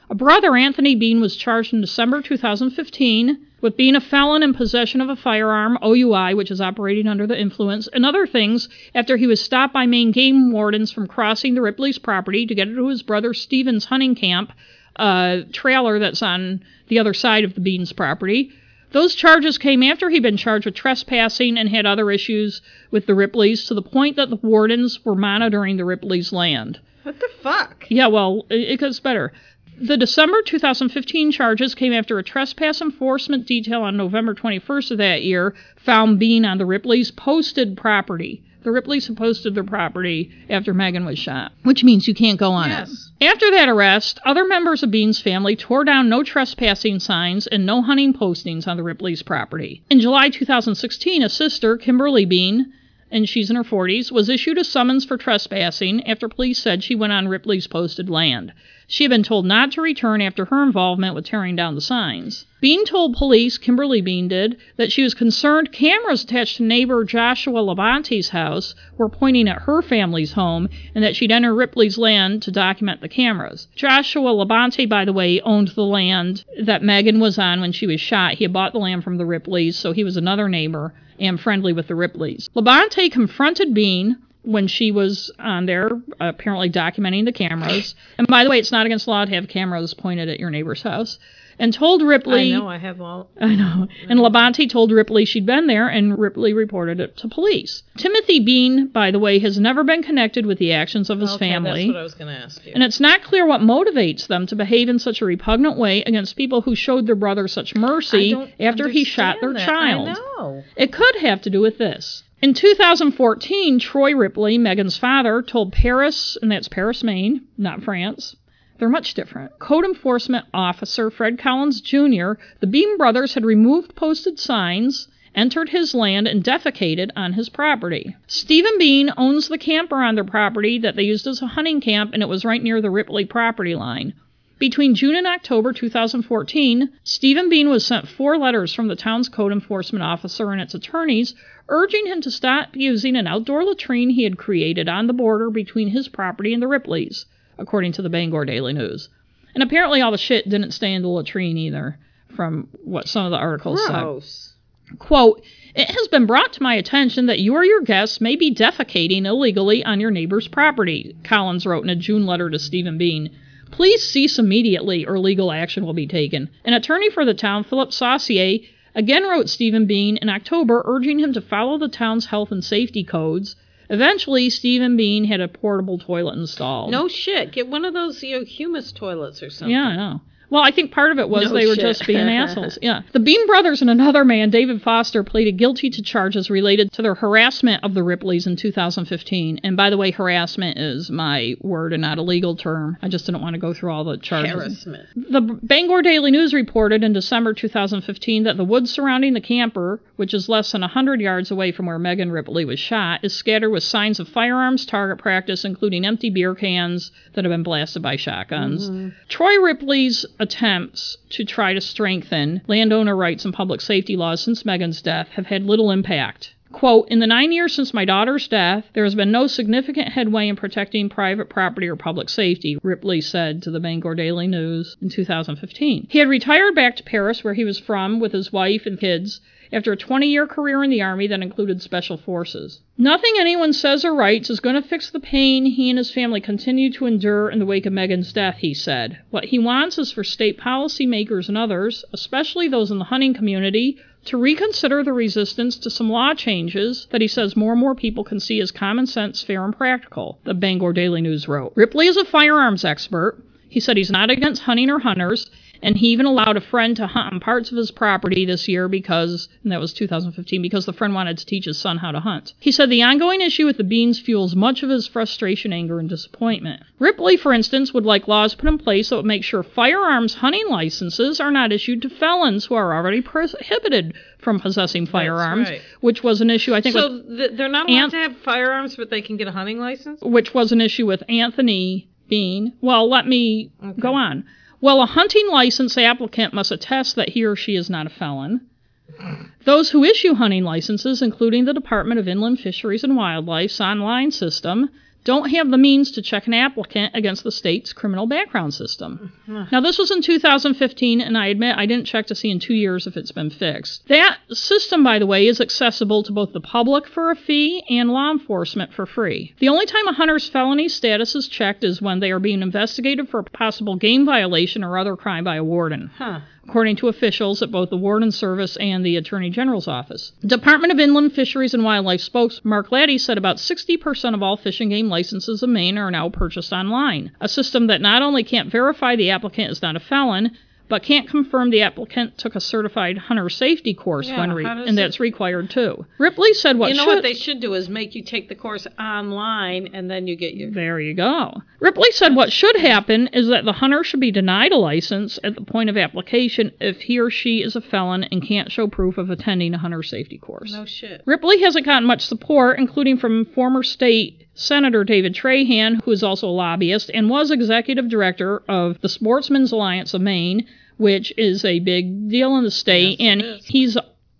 A brother, Anthony Bean, was charged in December 2015 with being a felon in possession of a firearm, OUI, which is operating under the influence, and other things after he was stopped by Maine game wardens from crossing the Ripley's property to get to his brother Stephen's hunting camp, a trailer that's on the other side of the Beans property. Those charges came after he'd been charged with trespassing and had other issues with the Ripleys to the point that the wardens were monitoring the Ripleys' land. What the fuck? Yeah, well, it, it gets better. The December 2015 charges came after a trespass enforcement detail on November 21st of that year found Bean on the Ripley's posted property. The Ripleys had posted their property after Megan was shot, which means you can't go on Yes. it. After that arrest, other members of Bean's family tore down no trespassing signs and no hunting postings on the Ripley's property. In July 2016, a sister, Kimberly Bean, and she's in her 40s, was issued a summons for trespassing after police said she went on Ripley's posted land. She had been told not to return after her involvement with tearing down the signs. Bean told police, Kimberly Bean did, that she was concerned cameras attached to neighbor Joshua Labonte's house were pointing at her family's home and that she'd enter Ripley's land to document the cameras. Joshua Labonte, by the way, owned the land that Megan was on when she was shot. He had bought the land from the Ripleys, so he was another neighbor and friendly with the Ripleys. Labonte confronted Bean when she was on there, apparently documenting the cameras. And by the way, it's not against law to have cameras pointed at your neighbor's house. And told Ripley. I know. I have all. I know. And Labonte told Ripley she'd been there, and Ripley reported it to police. Timothy Bean, by the way, has never been connected with the actions of his Okay, family. That's what I was going to ask you. And it's not clear what motivates them to behave in such a repugnant way against people who showed their brother such mercy after he shot their that. child. I know. It could have to do with this. In 2014, Troy Ripley, Megan's father, told Paris, and that's Paris, Maine, not France. They're much different. Code enforcement officer Fred Collins Jr., the Bean brothers had removed posted signs, entered his land, and defecated on his property. Stephen Bean owns the camper on their property that they used as a hunting camp, and it was right near the Ripley property line. Between June and October 2014, Stephen Bean was sent four letters from the town's code enforcement officer and its attorneys urging him to stop using an outdoor latrine he had created on the border between his property and the Ripleys, according to the Bangor Daily News. And apparently all the shit didn't stay in the latrine either, from what some of the articles said. Quote, it has been brought to my attention that you or your guests may be defecating illegally on your neighbor's property, Collins wrote in a June letter to Stephen Bean. Please cease immediately or legal action will be taken. An attorney for the town, Philip Saucier, again wrote Stephen Bean in October urging him to follow the town's health and safety codes. Eventually, Stephen Bean had a portable toilet installed. No shit. Get one of those you know, humus toilets or something. Yeah, I know. Well, I think part of it was No they were just being assholes. Yeah. The Bean brothers and another man, David Foster, pleaded guilty to charges related to their harassment of the Ripleys in 2015. And by the way, harassment is my word and not a legal term. I just didn't want to go through all the charges. Harassment. The Bangor Daily News reported in December 2015 that the woods surrounding the camper, which is less than 100 yards away from where Megan Ripley was shot, is scattered with signs of firearms target practice, including empty beer cans that have been blasted by shotguns. Mm-hmm. Troy Ripley's attempts to try to strengthen landowner rights and public safety laws since Megan's death have had little impact. Quote, in the nine years since my daughter's death, there has been no significant headway in protecting private property or public safety, Ripley said to the Bangor Daily News in 2015. He had retired back to Paris, where he was from, with his wife and kids, after a 20 year career in the Army that included Special Forces. Nothing anyone says or writes is going to fix the pain he and his family continue to endure in the wake of Megan's death, he said. What he wants is for state policymakers and others, especially those in the hunting community, to reconsider the resistance to some law changes that he says more and more people can see as common sense, fair, and practical, the Bangor Daily News wrote. Ripley is a firearms expert. He said he's not against hunting or hunters, and he even allowed a friend to hunt on parts of his property this year because, and that was 2015, because the friend wanted to teach his son how to hunt. He said the ongoing issue with the beans fuels much of his frustration, anger, and disappointment. Ripley, for instance, would like laws put in place that would make sure firearms hunting licenses are not issued to felons who are already prohibited from possessing firearms, right. which was an issue I think So th- they're not allowed Ant- to have firearms, but they can get a hunting license? which was an issue with Anthony Bean. Well, let me go on. Well, a hunting license applicant must attest that he or she is not a felon. Those who issue hunting licenses, including the Department of Inland Fisheries and Wildlife's online system, don't have the means to check an applicant against the state's criminal background system. Now, this was in 2015, and I admit I didn't check to see in two years if it's been fixed. That system, by the way, is accessible to both the public for a fee and law enforcement for free. The only time a hunter's felony status is checked is when they are being investigated for a possible game violation or other crime by a warden Huh. According to officials at both the Warden Service and the Attorney General's office. Department of Inland Fisheries and Wildlife spokesman Mark Latti said about 60% of all fish and game licenses in Maine are now purchased online, a system that not only can't verify the applicant is not a felon, but can't confirm the applicant took a certified hunter safety course Yeah, when re- and it- that's required too. Ripley said what you know should what they should do is make you take the course online, and then you get your. There you go. Ripley said what should happen is that the hunter should be denied a license at the point of application if he or she is a felon and can't show proof of attending a hunter safety course. No shit. Ripley hasn't gotten much support, including from former state Senator David Trahan, who is also a lobbyist and was executive director of the Sportsmen's Alliance of Maine, which is a big deal in the state, Yes, and he's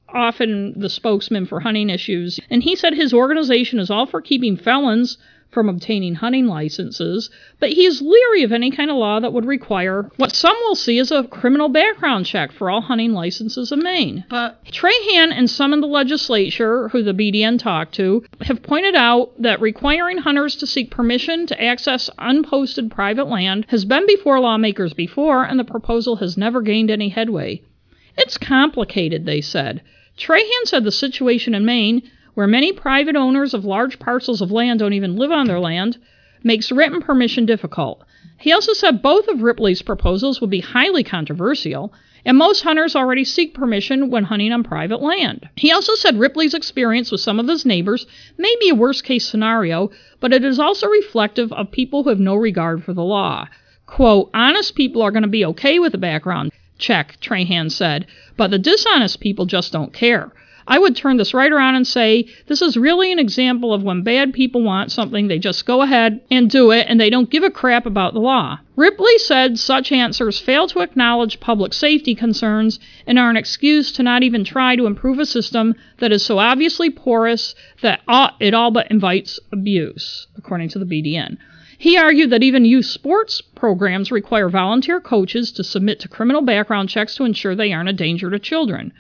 often the spokesman for hunting issues. And he said his organization is all for keeping felons from obtaining hunting licenses, but he is leery of any kind of law that would require what some will see as a criminal background check for all hunting licenses in Maine. But Trahan and some in the legislature, who the BDN talked to, have pointed out that requiring hunters to seek permission to access unposted private land has been before lawmakers before, and the proposal has never gained any headway. It's complicated, they said. Trahan said the situation in Maine, where many private owners of large parcels of land don't even live on their land, makes written permission difficult. He also said both of Ripley's proposals would be highly controversial, and most hunters already seek permission when hunting on private land. He also said Ripley's experience with some of his neighbors may be a worst case scenario, but it is also reflective of people who have no regard for the law. Quote, honest people are going to be okay with a background check, Trahan said, but the dishonest people just don't care. I would turn this right around and say this is really an example of when bad people want something, they just go ahead and do it and they don't give a crap about the law. Ripley said such answers fail to acknowledge public safety concerns and are an excuse to not even try to improve a system that is so obviously porous that it all but invites abuse, according to the BDN. He argued that even youth sports programs require volunteer coaches to submit to criminal background checks to ensure they aren't a danger to children.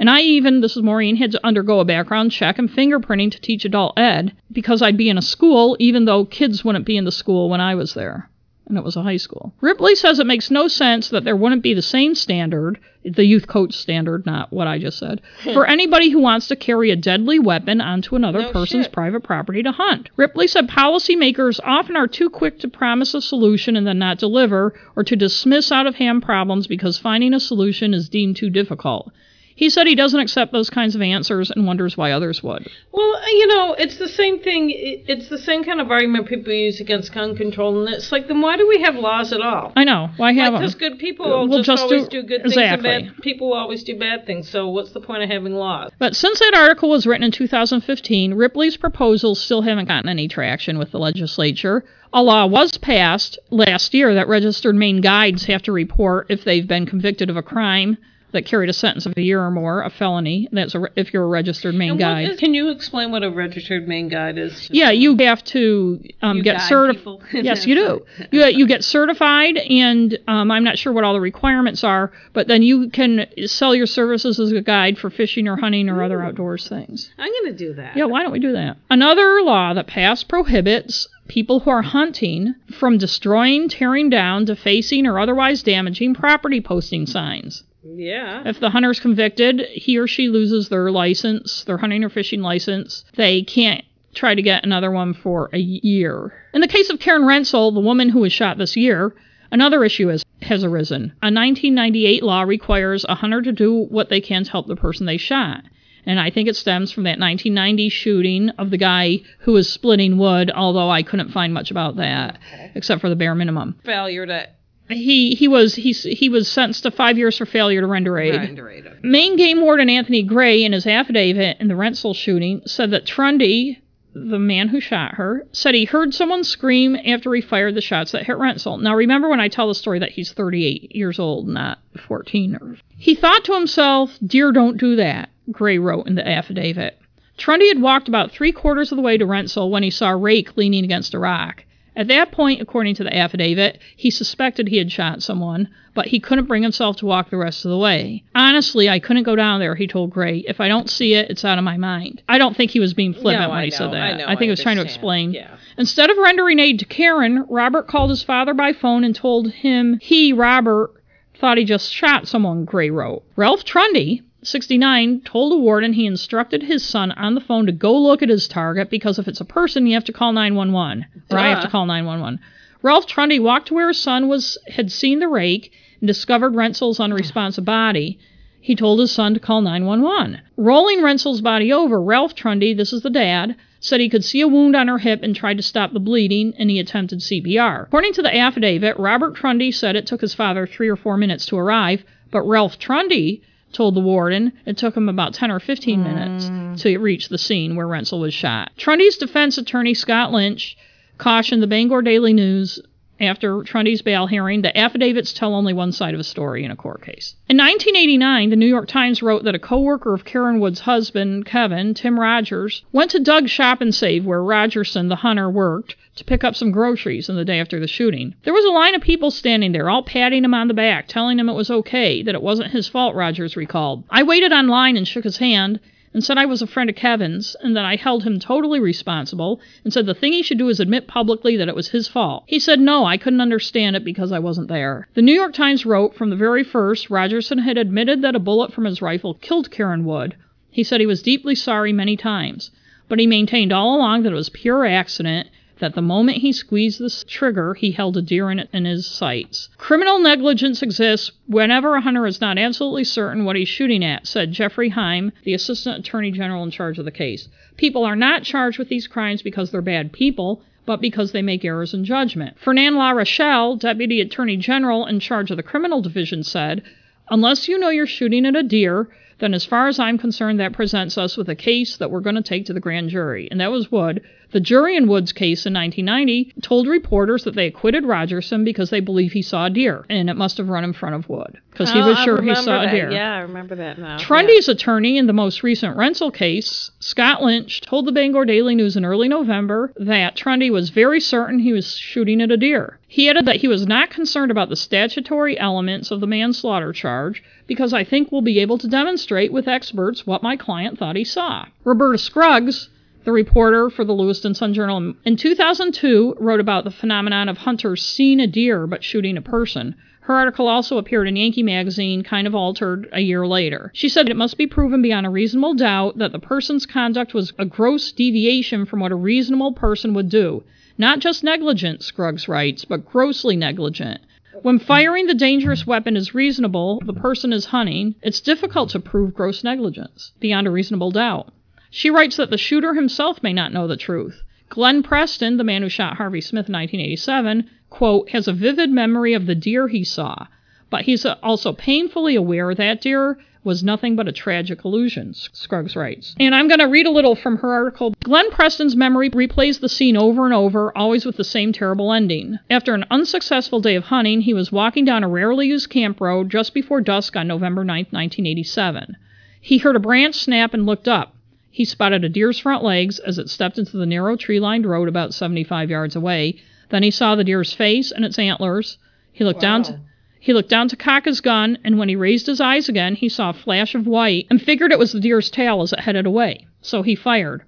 And I even, this is Maureen, had to undergo a background check and fingerprinting to teach adult ed because I'd be in a school even though kids wouldn't be in the school when I was there. And it was a high school. Ripley says it makes no sense that there wouldn't be the same standard, the youth coach standard, not what I just said, for anybody who wants to carry a deadly weapon onto another No person's shit. private property to hunt. Ripley said policymakers often are too quick to promise a solution and then not deliver, or to dismiss out of hand problems because finding a solution is deemed too difficult. He said he doesn't accept those kinds of answers and wonders why others would. Well, uh, you know, it's the same thing. It's the same kind of argument people use against gun control, and it's like, then why do we have laws at all? I know. Why have Because them? good people will We'll just, just always do- do, good things, exactly. and bad people will always do bad things. So what's the point of having laws? But since that article was written in 2015, Ripley's proposals still haven't gotten any traction with the legislature. A law was passed last year that registered Maine guides have to report if they've been convicted of a crime that carried a sentence of a year or more, a felony. That's a, if you're a registered Maine guide. is- can you explain what a registered Maine guide is? Yeah, you have to um, get certified. Yes, you do. You you get certified, and um, I'm not sure what all the requirements are, but then you can sell your services as a guide for fishing or hunting or other outdoors things. I'm going to do that. Yeah, why don't we do that? Another law that passed prohibits people who are hunting from destroying, tearing down, defacing, or otherwise damaging property posting signs. Yeah. If the hunter's convicted, he or she loses their license, their hunting or fishing license. They can't try to get another one for a year. In the case of Karen Wrentzel, the woman who was shot this year, another issue has, has arisen. A 1998 law requires a hunter to do what they can to help the person they shot. And I think it stems from that 1990 shooting of the guy who was splitting wood, although I couldn't find much about that, except for the bare minimum. Failure to He he was he he was sentenced to five years for failure to render aid. render aid. Maine Game Warden Anthony Gray, in his affidavit in the Wrentzel shooting, said that Trundy, the man who shot her, said he heard someone scream after he fired the shots that hit Wrentzel. Now, remember when I tell the story that he's 38 years old, not 14. Or... He thought to himself, Dear, don't do that, Gray wrote in the affidavit. Trundy had walked about three quarters of the way to Wrentzel when he saw Rake leaning against a rock. At that point, according to the affidavit, he suspected he had shot someone, but he couldn't bring himself to walk the rest of the way. Honestly, I couldn't go down there, he told Gray. If I don't see it, it's out of my mind. I don't think he was being flippant No, when I he said that. I know, think I he was trying to explain. Yeah. Instead of rendering aid to Karen, Robert called his father by phone and told him he, Robert, thought he just shot someone, Gray wrote. Ralph Trundy, 69, told the warden he instructed his son on the phone to go look at his target because if it's a person, you have to call 911. Or I have to call 911. Ralph Trundy walked to where his son was had seen the rake and discovered Wrentzel's unresponsive body, he told his son to call 911. Rolling Wrentzel's body over, Ralph Trundy, this is the dad, said he could see a wound on her hip and tried to stop the bleeding, and he attempted CPR. According to the affidavit, Robert Trundy said it took his father three or four minutes to arrive, but Ralph Trundy told the warden it took him about 10 or 15 hmm. minutes to reach the scene where Wrentzel was shot. Trundy's defense attorney, Scott Lynch, cautioned the Bangor Daily News after Trundy's bail hearing that affidavits tell only one side of a story in a court case. In 1989, the New York Times wrote that a co-worker of Karen Wood's husband, Kevin, Tim Rogers, went to Doug's Shop and Save where Rogerson, the hunter, worked to pick up some groceries in the day after the shooting. There was a line of people standing there, all patting him on the back, telling him it was okay, that it wasn't his fault, Rogers recalled. I waited online and shook his hand, and said I was a friend of Kevin's and that I held him totally responsible and said the thing he should do is admit publicly that it was his fault. He said no, I couldn't understand it because I wasn't there. The New York Times wrote from the very first Rogerson had admitted that a bullet from his rifle killed Karen Wood. He said he was deeply sorry many times, but he maintained all along that it was pure accident that the moment he squeezed the trigger, he held a deer in, in his sights. Criminal negligence exists whenever a hunter is not absolutely certain what he's shooting at, said Jeffrey Heim, the Assistant Attorney General in charge of the case. People are not charged with these crimes because they're bad people, but because they make errors in judgment. Fernand La Rochelle, Deputy Attorney General in charge of the Criminal Division, said, Unless you know you're shooting at a deer, then as far as I'm concerned, that presents us with a case that we're going to take to the grand jury. And that was Wood. The jury in Wood's case in 1990 told reporters that they acquitted Rogerson because they believe he saw a deer, and it must have run in front of Wood because he Oh, was I sure he saw that. a deer. Yeah, I remember that now. Trundy's attorney in the most recent Wrentzel case, Scott Lynch, told the Bangor Daily News in early November that Trundy was very certain he was shooting at a deer. He added that he was not concerned about the statutory elements of the manslaughter charge because I think we'll be able to demonstrate with experts what my client thought he saw. Roberta Scruggs, the reporter for the Lewiston Sun Journal, in 2002 wrote about the phenomenon of hunters seeing a deer but shooting a person. Her article also appeared in Yankee magazine, kind of altered a year later. She said it must be proven beyond a reasonable doubt that the person's conduct was a gross deviation from what a reasonable person would do. Not just negligent, Scruggs writes, but grossly negligent. When firing the dangerous weapon is reasonable, the person is hunting, it's difficult to prove gross negligence beyond a reasonable doubt. She writes that the shooter himself may not know the truth. Glenn Preston, the man who shot Harvey Smith in 1987, quote, has a vivid memory of the deer he saw, but he's also painfully aware that deer was nothing but a tragic illusion, Scruggs writes. And I'm going to read a little from her article. Glenn Preston's memory replays the scene over and over, always with the same terrible ending. After an unsuccessful day of hunting, he was walking down a rarely used camp road just before dusk on November 9, 1987. He heard a branch snap and looked up. He spotted a deer's front legs as it stepped into the narrow tree lined road about 75 yards away. Then he saw the deer's face and its antlers. He looked down to, he looked down to cock his gun, and when he raised his eyes again, he saw a flash of white and figured it was the deer's tail as it headed away. So he fired.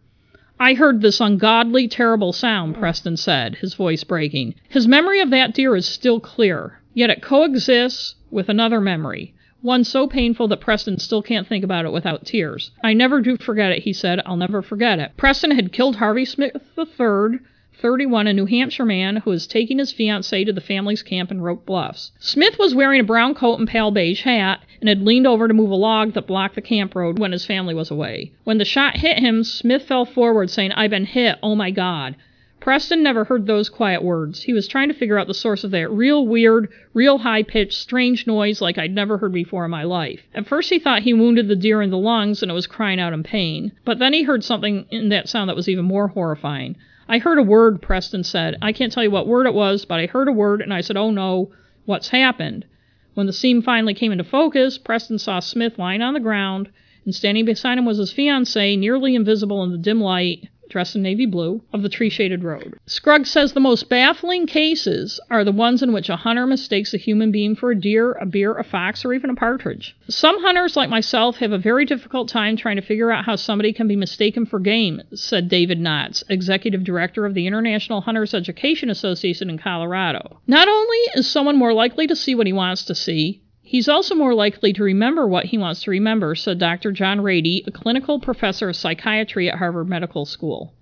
I heard this ungodly, terrible sound, Preston said, his voice breaking. His memory of that deer is still clear, yet it coexists with another memory, one so painful that Preston still can't think about it without tears. I never do forget it, he said. I'll never forget it. Preston had killed Harvey Smith III, 31, a New Hampshire man who was taking his fiancee to the family's camp in Roque Bluffs. Smith was wearing a brown coat and pale beige hat and had leaned over to move a log that blocked the camp road when his family was away. When the shot hit him, Smith fell forward saying, I've been hit, oh my god. Preston never heard those quiet words. He was trying to figure out the source of that real weird, real high pitched, strange noise like I'd never heard before in my life. At first he thought he wounded the deer in the lungs and it was crying out in pain. But then he heard something in that sound that was even more horrifying. I heard a word, Preston said. I can't tell you what word it was, but I heard a word and I said, Oh no, what's happened? When the scene finally came into focus, Preston saw Smith lying on the ground, and standing beside him was his fiancee, nearly invisible in the dim light, dressed in navy blue, of the tree shaded road. Scruggs says the most baffling cases are the ones in which a hunter mistakes a human being for a deer, a bear, a fox, or even a partridge. Some hunters, like myself, have a very difficult time trying to figure out how somebody can be mistaken for game, said David Knotts, executive director of the International Hunters Education Association in Colorado. Not only is someone more likely to see what he wants to see, He's also more likely to remember what he wants to remember, said Dr. John Ratey, a clinical professor of psychiatry at Harvard Medical School.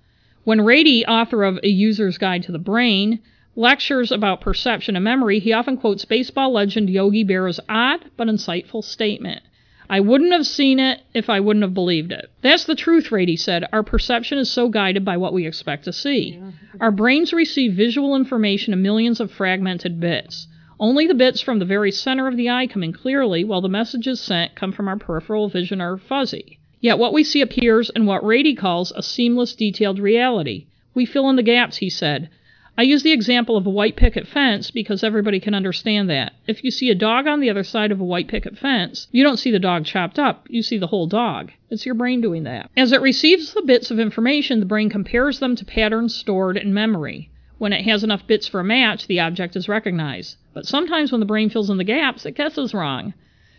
When Ratey, author of A User's Guide to the Brain, lectures about perception and memory, he often quotes baseball legend Yogi Berra's odd but insightful statement. I wouldn't have seen it if I wouldn't have believed it. That's the truth, Ratey said. Our perception is so guided by what we expect to see. Our brains receive visual information in millions of fragmented bits. Only the bits from the very center of the eye come in clearly, while the messages sent come from our peripheral vision are fuzzy. Yet what we see appears in what Ratey calls a seamless, detailed reality. We fill in the gaps, he said. I use the example of a white picket fence because everybody can understand that. If you see a dog on the other side of a white picket fence, you don't see the dog chopped up, you see the whole dog. It's your brain doing that. As it receives the bits of information, the brain compares them to patterns stored in memory. When it has enough bits for a match, the object is recognized. But sometimes when the brain fills in the gaps, it guesses wrong.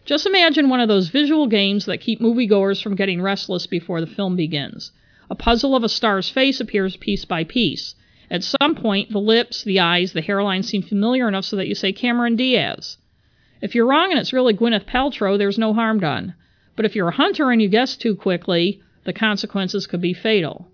Just imagine one of those visual games that keep moviegoers from getting restless before the film begins. A puzzle of a star's face appears piece by piece. At some point, the lips, the eyes, the hairline seem familiar enough so that you say Cameron Diaz. If you're wrong and it's really Gwyneth Paltrow, there's no harm done. But if you're a hunter and you guess too quickly, the consequences could be fatal.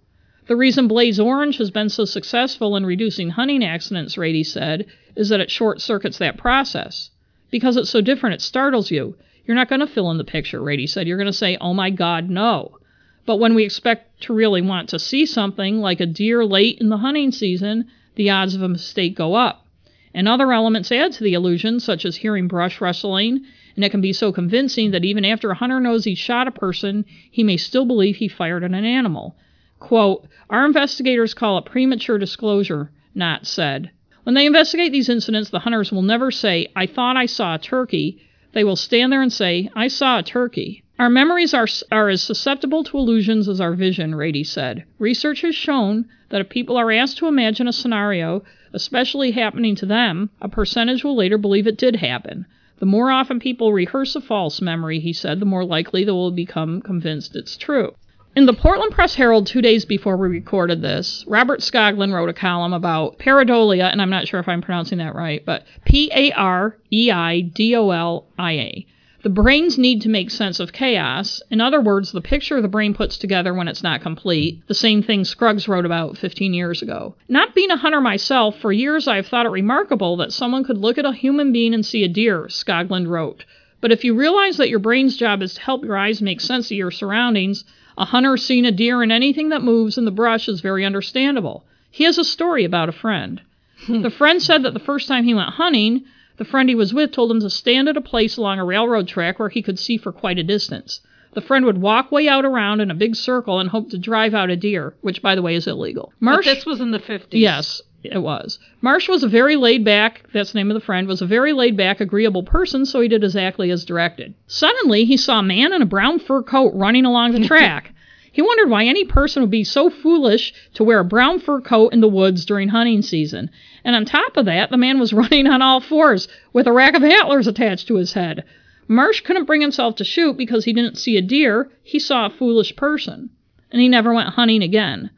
The reason Blaze Orange has been so successful in reducing hunting accidents, Ratey said, is that it short circuits that process. Because it's so different, it startles you. You're not going to fill in the picture, Ratey said. You're going to say, oh my God, no. But when we expect to really want to see something, like a deer late in the hunting season, the odds of a mistake go up. And other elements add to the illusion, such as hearing brush rustling, and it can be so convincing that even after a hunter knows he shot a person, he may still believe he fired at an animal. Quote, Our investigators call it premature disclosure, Knott said. When they investigate these incidents, the hunters will never say, I thought I saw a turkey. They will stand there and say, I saw a turkey. Our memories are, are as susceptible to illusions as our vision, Ratey said. Research has shown that if people are asked to imagine a scenario, especially happening to them, a percentage will later believe it did happen. The more often people rehearse a false memory, he said, the more likely they will become convinced it's true. In the Portland Press Herald, two days before we recorded this, Robert Skoglund wrote a column about pareidolia, and I'm not sure if I'm pronouncing that right, but P A R E I D O L I A. The brain's need to make sense of chaos. In other words, the picture the brain puts together when it's not complete. The same thing Scruggs wrote about 15 years ago. Not being a hunter myself, for years I've thought it remarkable that someone could look at a human being and see a deer, Skoglund wrote. But if you realize that your brain's job is to help your eyes make sense of your surroundings, a hunter seeing a deer and anything that moves in the brush is very understandable. He has a story about a friend. Hmm. the friend said that the first time he went hunting, the friend he was with told him to stand at a place along a railroad track where he could see for quite a distance. The friend would walk way out around in a big circle and hope to drive out a deer, which, by the way, is illegal. Marsh, but this was in the 50s. Yes, it was. Marsh was a very laid back, that's the name of the friend, was a very laid back, agreeable person, so he did exactly as directed. Suddenly, he saw a man in a brown fur coat running along the track. He wondered why any person would be so foolish to wear a brown fur coat in the woods during hunting season. And on top of that, the man was running on all fours with a rack of antlers attached to his head. Marsh couldn't bring himself to shoot because he didn't see a deer, he saw a foolish person. And he never went hunting again.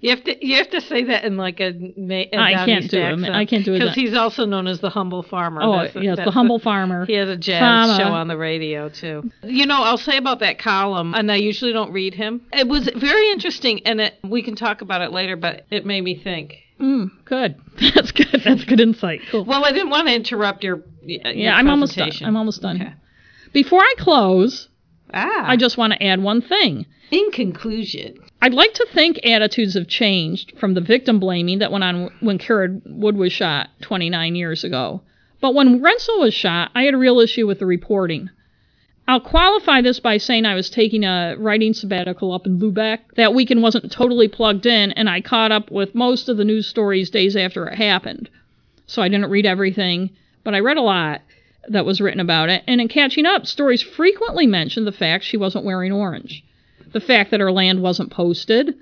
You have to you have to say that in like a, a I can't do it. I can't do it because he's also known as the humble farmer. Oh that's, yes, the humble the, farmer. He has a jazz Farmer. show on the radio too. You know, I'll say about that column, and I usually don't read him. It was very interesting, and it, we can talk about it later. But it made me think. Mm, good. That's good. That's good insight. Cool. Well, I didn't want to interrupt your. your yeah, I'm almost done. I'm almost done. Okay. Before I close, ah. I just want to add one thing. In conclusion, I'd like to think attitudes have changed from the victim blaming that went on when Kara Wood was shot 29 years ago. But when Wrentzel was shot, I had a real issue with the reporting. I'll qualify this by saying I was taking a writing sabbatical up in Lubec. That weekend wasn't totally plugged in, and I caught up with most of the news stories days after it happened. So I didn't read everything, but I read a lot that was written about it. And in catching up, stories frequently mentioned the fact she wasn't wearing orange the fact that her land wasn't posted,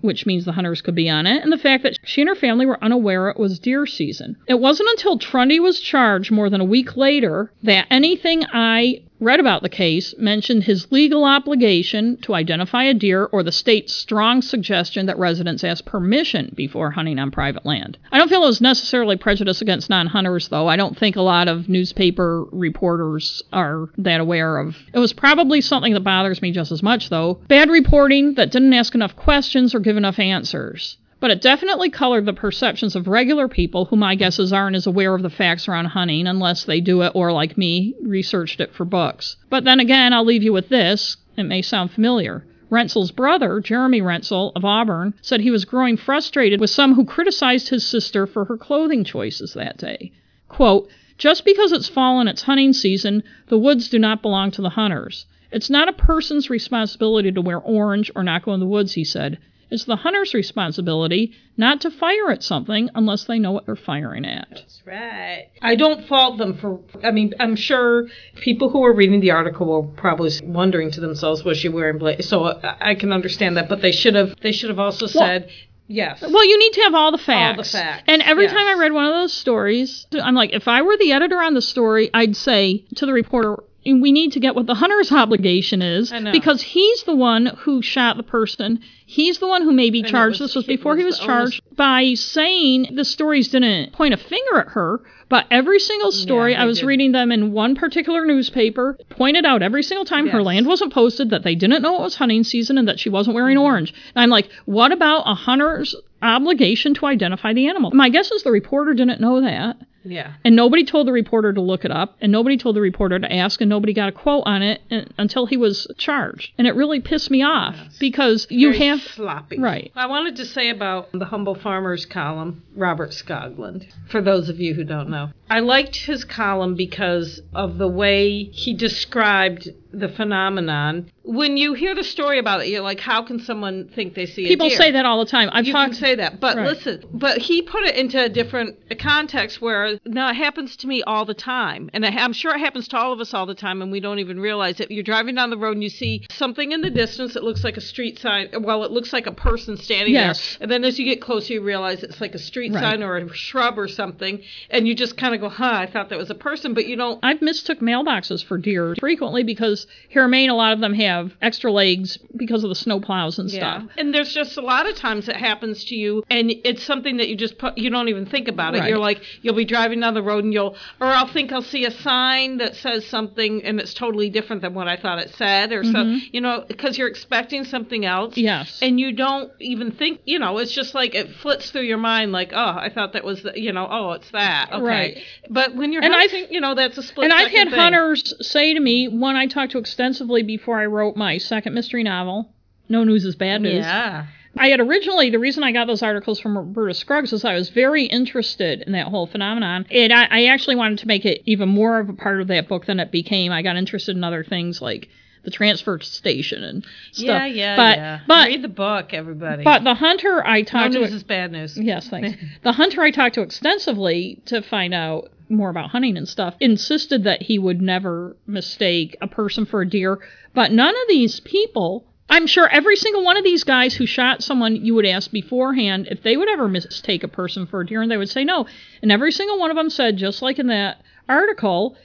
which means the hunters could be on it, and the fact that she and her family were unaware it was deer season. It wasn't until Trundy was charged more than a week later that anything I read about the case mentioned his legal obligation to identify a deer or the state's strong suggestion that residents ask permission before hunting on private land. I don't feel it was necessarily prejudice against non hunters, though. I don't think a lot of newspaper reporters are that aware of. It was probably something that bothers me just as much, though. Bad reporting that didn't ask enough questions or give enough answers. But it definitely colored the perceptions of regular people who my guesses aren't as aware of the facts around hunting unless they do it or, like me, researched it for books. But then again, I'll leave you with this. It may sound familiar. Wrentzel's brother, Jeremy Wrentzel of Auburn, said he was growing frustrated with some who criticized his sister for her clothing choices that day. Quote, just because it's fall and it's hunting season, the woods do not belong to the hunters. It's not a person's responsibility to wear orange or not go in the woods, he said. It's the hunter's responsibility not to fire at something unless they know what they're firing at. That's right. I don't fault them for. I mean, I'm sure people who are reading the article were probably wondering to themselves, "Was she wearing blaze?" So I, I can understand that, but they should have. They should have also said. Yes. Well, you need to have all the facts. All the facts. And every yes. time I read one of those stories, I'm like, if I were the editor on the story, I'd say to the reporter, we need to get what the hunter's obligation is because he's the one who shot the person. He's the one who may be charged. was- this was before was he was charged by saying the stories didn't point a finger at her, but every single story they I was did. reading them in one particular newspaper pointed out every single time her land wasn't posted that they didn't know it was hunting season and that she wasn't wearing Mm-hmm. orange. And I'm like, what about a hunter's obligation to identify the animal? My guess is the reporter didn't know that. Yeah. And nobody told the reporter to look it up, and nobody told the reporter to ask, and nobody got a quote on it uh, until he was charged. And it really pissed me off because you Very have. sloppy. Right. I wanted to say about the Humble Farmers column, Robert Skoglund, for those of you who don't know. I liked his column because of the way he described the phenomenon. When you hear the story about it, you're like, how can someone think they see People a deer? People say that all the time. I've you talked. can say that, but Right. listen. But he put it into a different context where now it happens to me all the time, and I'm sure it happens to all of us all the time, and we don't even realize it. You're driving down the road and you see something in the distance that looks like a street sign. Well, it looks like a person standing Yes. there, and then as you get closer, you realize it's like a street Right. sign or a shrub or something, and you just kind of go, "Huh, I thought that was a person," but you don't. I've mistook mailboxes for deer frequently because here in Maine, a lot of them have extra legs because of the snow plows and stuff. And there's just a lot of times it happens to you, and it's something that you just put, you don't even think about it. Right. You're like, you'll be driving down the road and you'll, or I'll think I'll see a sign that says something and it's totally different than what I thought it said, or so, you know, because you're expecting something else. Mm-hmm. Yes. And you don't even think, you know, it's just like it flits through your mind, like, oh, I thought that was, the, you know, oh, it's that. Okay. Right. But when you're And I've- hunting, you know, that's a split. And I've had thing. hunters say to me, one I talked to extensively before I wrote my second mystery novel, No News is Bad News. Yeah. I had originally the reason I got those articles from Roberta Scruggs is I was very interested in that whole phenomenon, and I, I actually wanted to make it even more of a part of that book than it became. I got interested in other things like the transfer station and stuff. Yeah, yeah, but, yeah. But Read the book, everybody. but the hunter I talked to no talked news to is bad news. Yes, thanks. the hunter I talked to extensively to find out more about hunting and stuff insisted that he would never mistake a person for a deer. But none of these people, I'm sure every single one of these guys who shot someone, you would ask beforehand if they would ever mistake a person for a deer, and they would say no. And every single one of them said, just like in that article,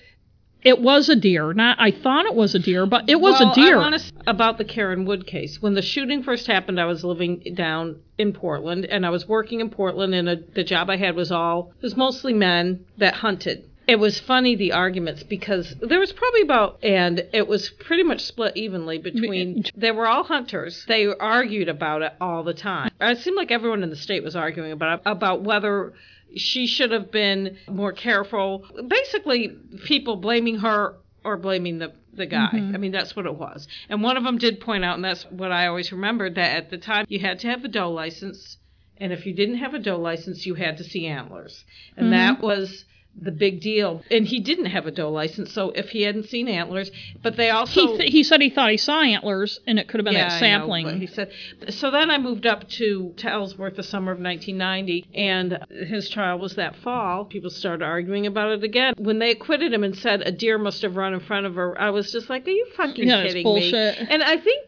it was a deer. Not I thought it was a deer, but it was well, a deer. I want to about the Karen Wood case. When the shooting first happened, I was living down in Portland, and I was working in Portland, and a, the job I had was all it was mostly men that hunted. It was funny the arguments because there was probably about and it was pretty much split evenly between they were all hunters. They argued about it all the time. It seemed like everyone in the state was arguing about about whether she should have been more careful. Basically, people blaming her or blaming the the guy. Mm-hmm. I mean, that's what it was. And one of them did point out, and that's what I always remembered, that at the time you had to have a doe license, and if you didn't have a doe license, you had to see antlers, and mm-hmm. that was the big deal. And he didn't have a doe license, so if he hadn't seen antlers, but they also he, th- he said he thought he saw antlers, and it could have been that I know, he said. So then I moved up to, to Ellsworth the summer of 1990, and his trial was that fall. People started arguing about it again. When they acquitted him and said a deer must have run in front of her, I was just like, "Are you fucking Yeah, kidding bullshit. me?" And I think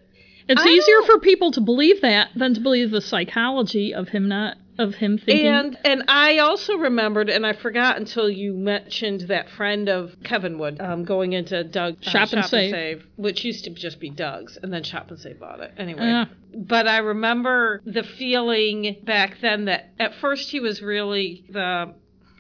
It's I easier don't- for people to believe that than to believe the psychology of him not of him thinking. And and I also remembered, and I forgot until you mentioned that friend of Kevin Wood um, going into Doug uh, Shop and Save. which used to just be Doug's, and then Shop and Save bought it anyway. Yeah. But I remember the feeling back then that at first he was really the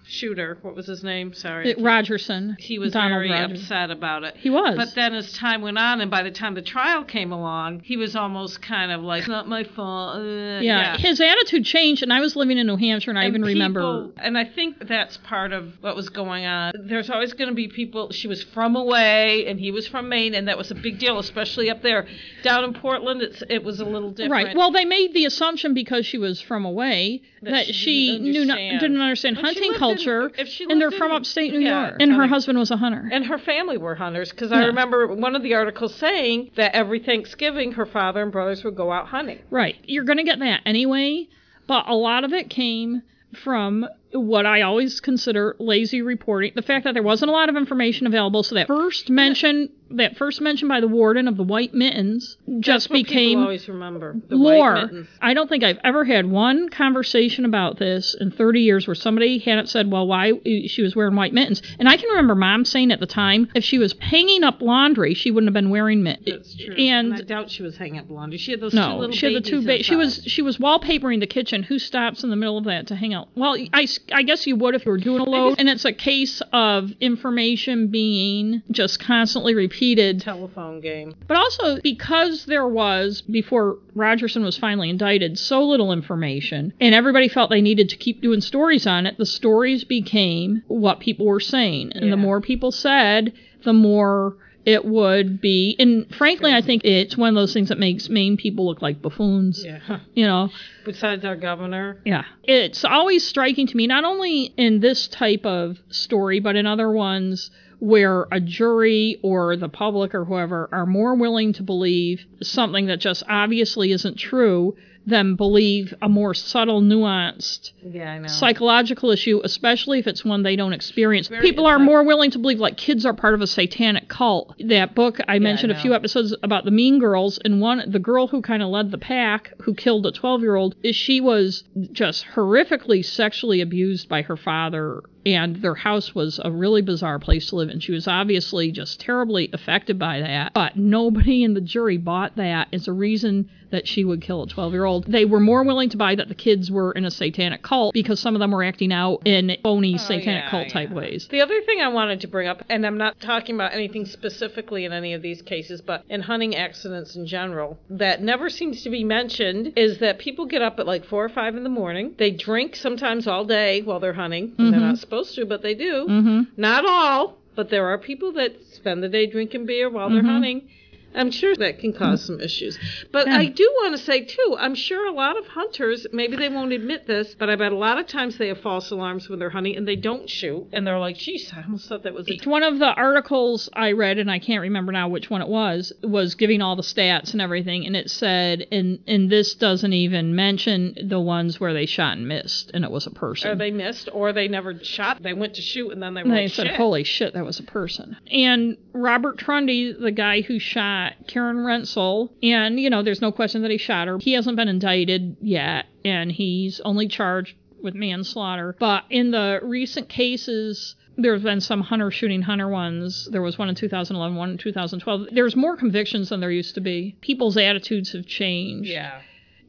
shooter, what was his name? Sorry. It- Rogerson. he was Donald very Rogerson. upset about it. He was. But then as time went on, and by the time the trial came along, he was almost kind of like, "It's not my fault." Uh, yeah, his attitude changed, and I was living in New Hampshire, and I And even remember. and I think that's part of what was going on. There's always going to be people. She was from away, and he was from Maine, and that was a big deal, especially up there. Down in Portland, it's it was a little different. Right. Well, they made the assumption because she was from away That that, she she didn't knew not, understand. didn't understand But hunting in- if she and they're lived from upstate New yeah, York, and her husband was a hunter. and her family were hunters because I remember one of the articles saying that every Thanksgiving her father and brothers would go out hunting. Right. You're going to get that anyway, but a lot of it came from what I always consider lazy reporting. The fact that there wasn't a lot of information available, so that first mention, that first mention by the warden of the white mittens, just became always remember the white lore. mittens. I don't think I've ever had one conversation about this in 30 years where somebody hadn't said, well, why uh, she was wearing white mittens. And I can remember mom saying at the time, if she was hanging up laundry, she wouldn't have been wearing mittens. That's true. And I doubt she was hanging up laundry. She had those two no, little she had the two. babies Ba- she was she was wallpapering the kitchen. Who stops in the middle of that to hang out? Well, I, I guess you would if you were doing a load, and it's a case of information being just constantly repeated. telephone game. But also because there was before Rogerson was finally indicted, so little information, and everybody felt they needed to keep doing stories on it. The stories became what people were saying, and Yeah. the more people said, the more it would be. And frankly, I think it's one of those things that makes Maine people look like buffoons. Yeah. You know, Besides our governor. yeah. It's always striking to me, not only in this type of story, but in other ones where a jury or the public or whoever are more willing to believe something that just obviously isn't true than believe a more subtle, nuanced Yeah, psychological issue, especially if it's one they don't experience. Very- People are not- more willing to believe like kids are part of a satanic cult. That book I mentioned a know. few episodes about the Mean Girls, and one the girl who kind of led the pack, who killed a 12 year old, is she was just horrifically sexually abused by her father. And their house was a really bizarre place to live, and she was obviously just terribly affected by that. But nobody in the jury bought that as a reason that she would kill a 12 year old. They were more willing to buy that the kids were in a satanic cult because some of them were acting out in phony satanic Oh, yeah, cult type yeah. ways. The other thing I wanted to bring up, and I'm not talking about anything specifically in any of these cases, but in hunting accidents in general, that never seems to be mentioned is that people get up at like four or five in the morning. They drink sometimes all day while they're hunting. They're not supposed to, but they do. Mm-hmm. Not all, but there are people that spend the day drinking beer while they're Mhm. hunting. I'm sure that can cause some issues. But Yeah. I do want to say, too, I'm sure a lot of hunters, maybe they won't admit this, but I bet a lot of times they have false alarms when they're hunting and they don't shoot. And they're like, geez, I almost thought that was a. One of the articles I read, and I can't remember now which one it was, was giving all the stats and everything, and it said, and and this doesn't even mention the ones where they shot and missed, and it was a person. Or they missed, or they never shot. They went to shoot and then they were And they like, said, shit. "Holy shit, that was a person." And Robert Trundy, the guy who shot Karen Wrentzel, and you know, there's no question that he shot her. He hasn't been indicted yet, and he's only charged with manslaughter. But in the recent cases. There's been some hunter shooting hunter ones. There was one in 2011, one in 2012. There's more convictions than there used to be. People's attitudes have changed. Yeah.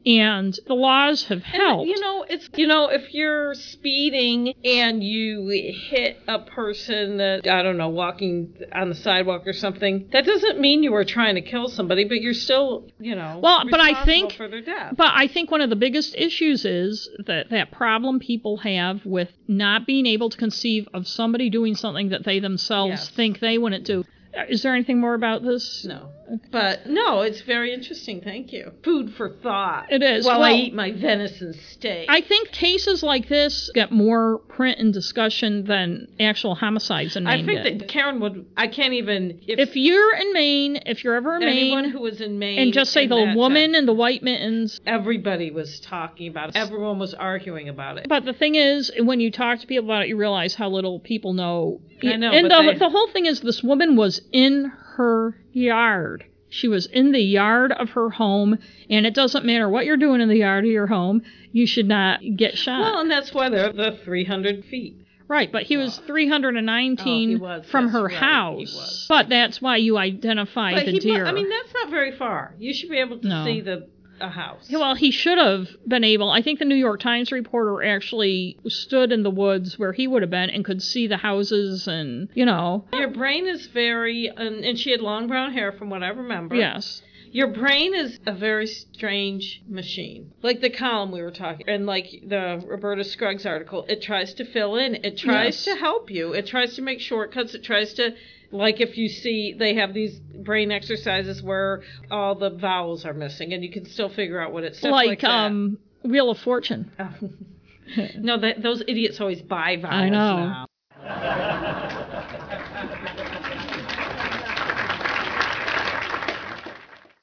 And the laws have uh, helped. You know, it's you know, if you're speeding and you hit a person that I don't know walking on the sidewalk or something, that doesn't mean you were trying to kill somebody, but you're still, you know, Well, but I think- for their death. But I think one of the biggest issues is that that problem people have with not being able to conceive of somebody doing something that they themselves Yes. think they wouldn't do. Uh, Is there anything more about this? no, but no, it's very interesting. Thank you. Food for thought. It is. While I eat my venison steak. I think cases like this get more print and discussion than actual homicides in Maine. I think did. that Karen would. I can't even. If, if you're in Maine, if you're ever in anyone Maine, who was in Maine and just say the woman in the white mittens, everybody was talking about it. Everyone was arguing about it. But the thing is, when you talk to people about it, you realize how little people know. I know, And but the, they- the whole thing is, this woman was in her yard. She was in the yard of her home, and it doesn't matter what you're doing in the yard of your home, you should not get shot. Well, and that's why they're the 300 feet. right, but he was 319 Oh, was, from that's her right, house. But that's why you identify But the mu- deer. I mean, that's not very far. You should be able to No. see the. A house. Well, he should have been able. I think the New York Times reporter actually stood in the woods where he would have been and could see the houses and, you know. Your brain is very, and, and she had long brown hair from what I remember. Yes. Your brain is a very strange machine. Like the column we were talking, and like the Roberta Scruggs article, it tries to fill in, it tries Yes. to help you, it tries to make shortcuts, it tries to, like if you see, they have these brain exercises where all the vowels are missing, and you can still figure out what it's Like, like, um, Wheel of Fortune. no, that those idiots always buy vowels I know. now.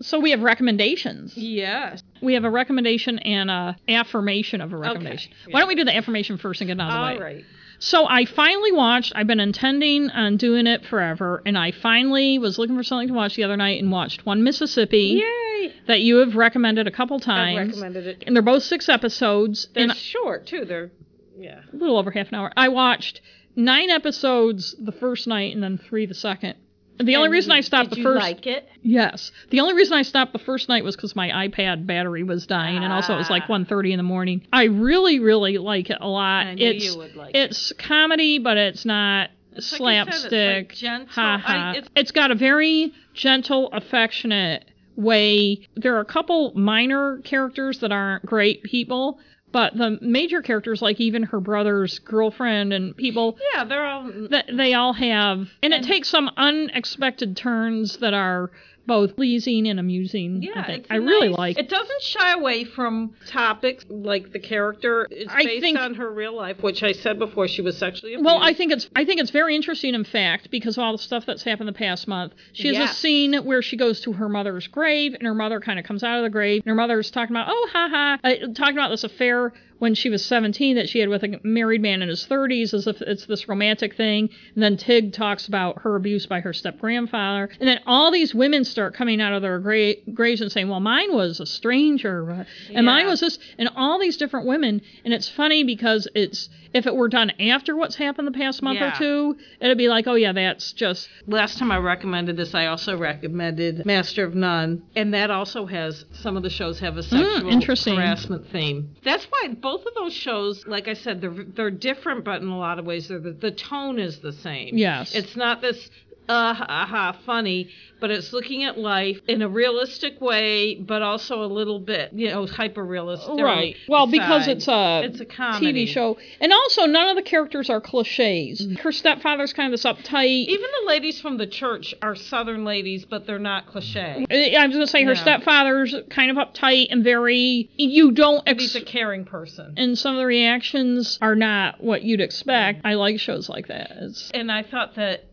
So we have recommendations. Yes. We have a recommendation and a affirmation of a recommendation. Okay. Why don't we do the affirmation first and get it out of the All way? right. So I finally watched. I've been intending on doing it forever, and I finally was looking for something to watch the other night and watched One Mississippi Yay! that you have recommended a couple times. I've recommended it. And they're both six episodes, They're and short too. They're yeah. a little over half an hour. I watched nine episodes the first night and then three the second. The only And reason I stopped the you first like it? yes, the only reason I stopped the first night was because my iPad battery was dying, and also it was like Ah. 1.30 in the morning. I really, really like it a lot. It's like it. it's comedy, but it's not like it's slapstick. like gentle. ha ha. I- it's- it's got a very gentle, affectionate way. There are a couple minor characters that aren't great people. But the major characters, like even her brother's girlfriend and people, Yeah, they're all. they all have, and it takes some unexpected turns that are both pleasing and amusing. Yeah, I think I really like. It doesn't shy away from topics like the character is I based think- on her real life, which I said before she was sexually abused. Well, I think it's I think it's very interesting, in fact, because of all the stuff that's happened the past month. She has a scene where she goes to her mother's grave, and her mother kind of comes out of the grave, and her mother's talking about, oh, ha ha, uh, talking about this affair when she was 17 that she had with a married man in his 30s, as if it's this romantic thing. And then Tig talks about her abuse by her step grandfather, and then all these women start coming out of their gra- graves and saying, well, mine was a stranger, and mine was this, and all these different women. And it's funny because it's if it were done after what's happened the past month Yeah. or two, it'd be like, oh yeah, that's just Last time I recommended this, I also recommended Master of None, and that also has some of the shows have a sexual Hmm, interesting. harassment theme. That's why both of those shows, like I said, they're they're different, but in a lot of ways, they're the, the tone is the same. Yes. it's not this uh ha, ha funny, but it's looking at life in a realistic way, but also a little bit, you know, hyper realistic. right. Well, because it's a it's a comedy TV show, and also none of the characters are cliches. Her stepfather's kind of this uptight. Even the ladies from the church are Southern ladies, but they're not cliche. I was gonna say her Yeah. stepfather's kind of uptight and very. You don't. He's Ex- a caring person. and some of the reactions are not what you'd expect. I like shows like that. It's, and I thought that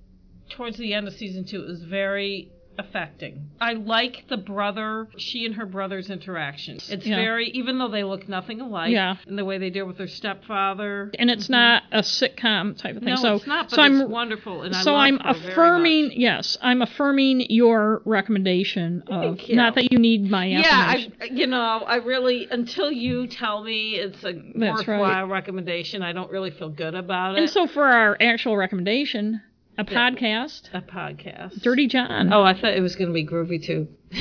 towards the end of season two, it was very affecting. I like the brother, she and her brother's interaction. It's Yeah. very, even though they look nothing alike, Yeah. and the way they deal with their stepfather. and it's not a sitcom type of thing. Mm-hmm. No, so, it's not, but so it's I'm wonderful, and I so love I'm affirming, yes, I'm affirming your recommendation of Thank you. not that you need my Yeah. I, you know, I really until you tell me it's a That's right. worthwhile recommendation, I don't really feel good about it. and so for our actual recommendation, a podcast, a podcast. Dirty John. Oh, I thought it was going to be Groovy Tube.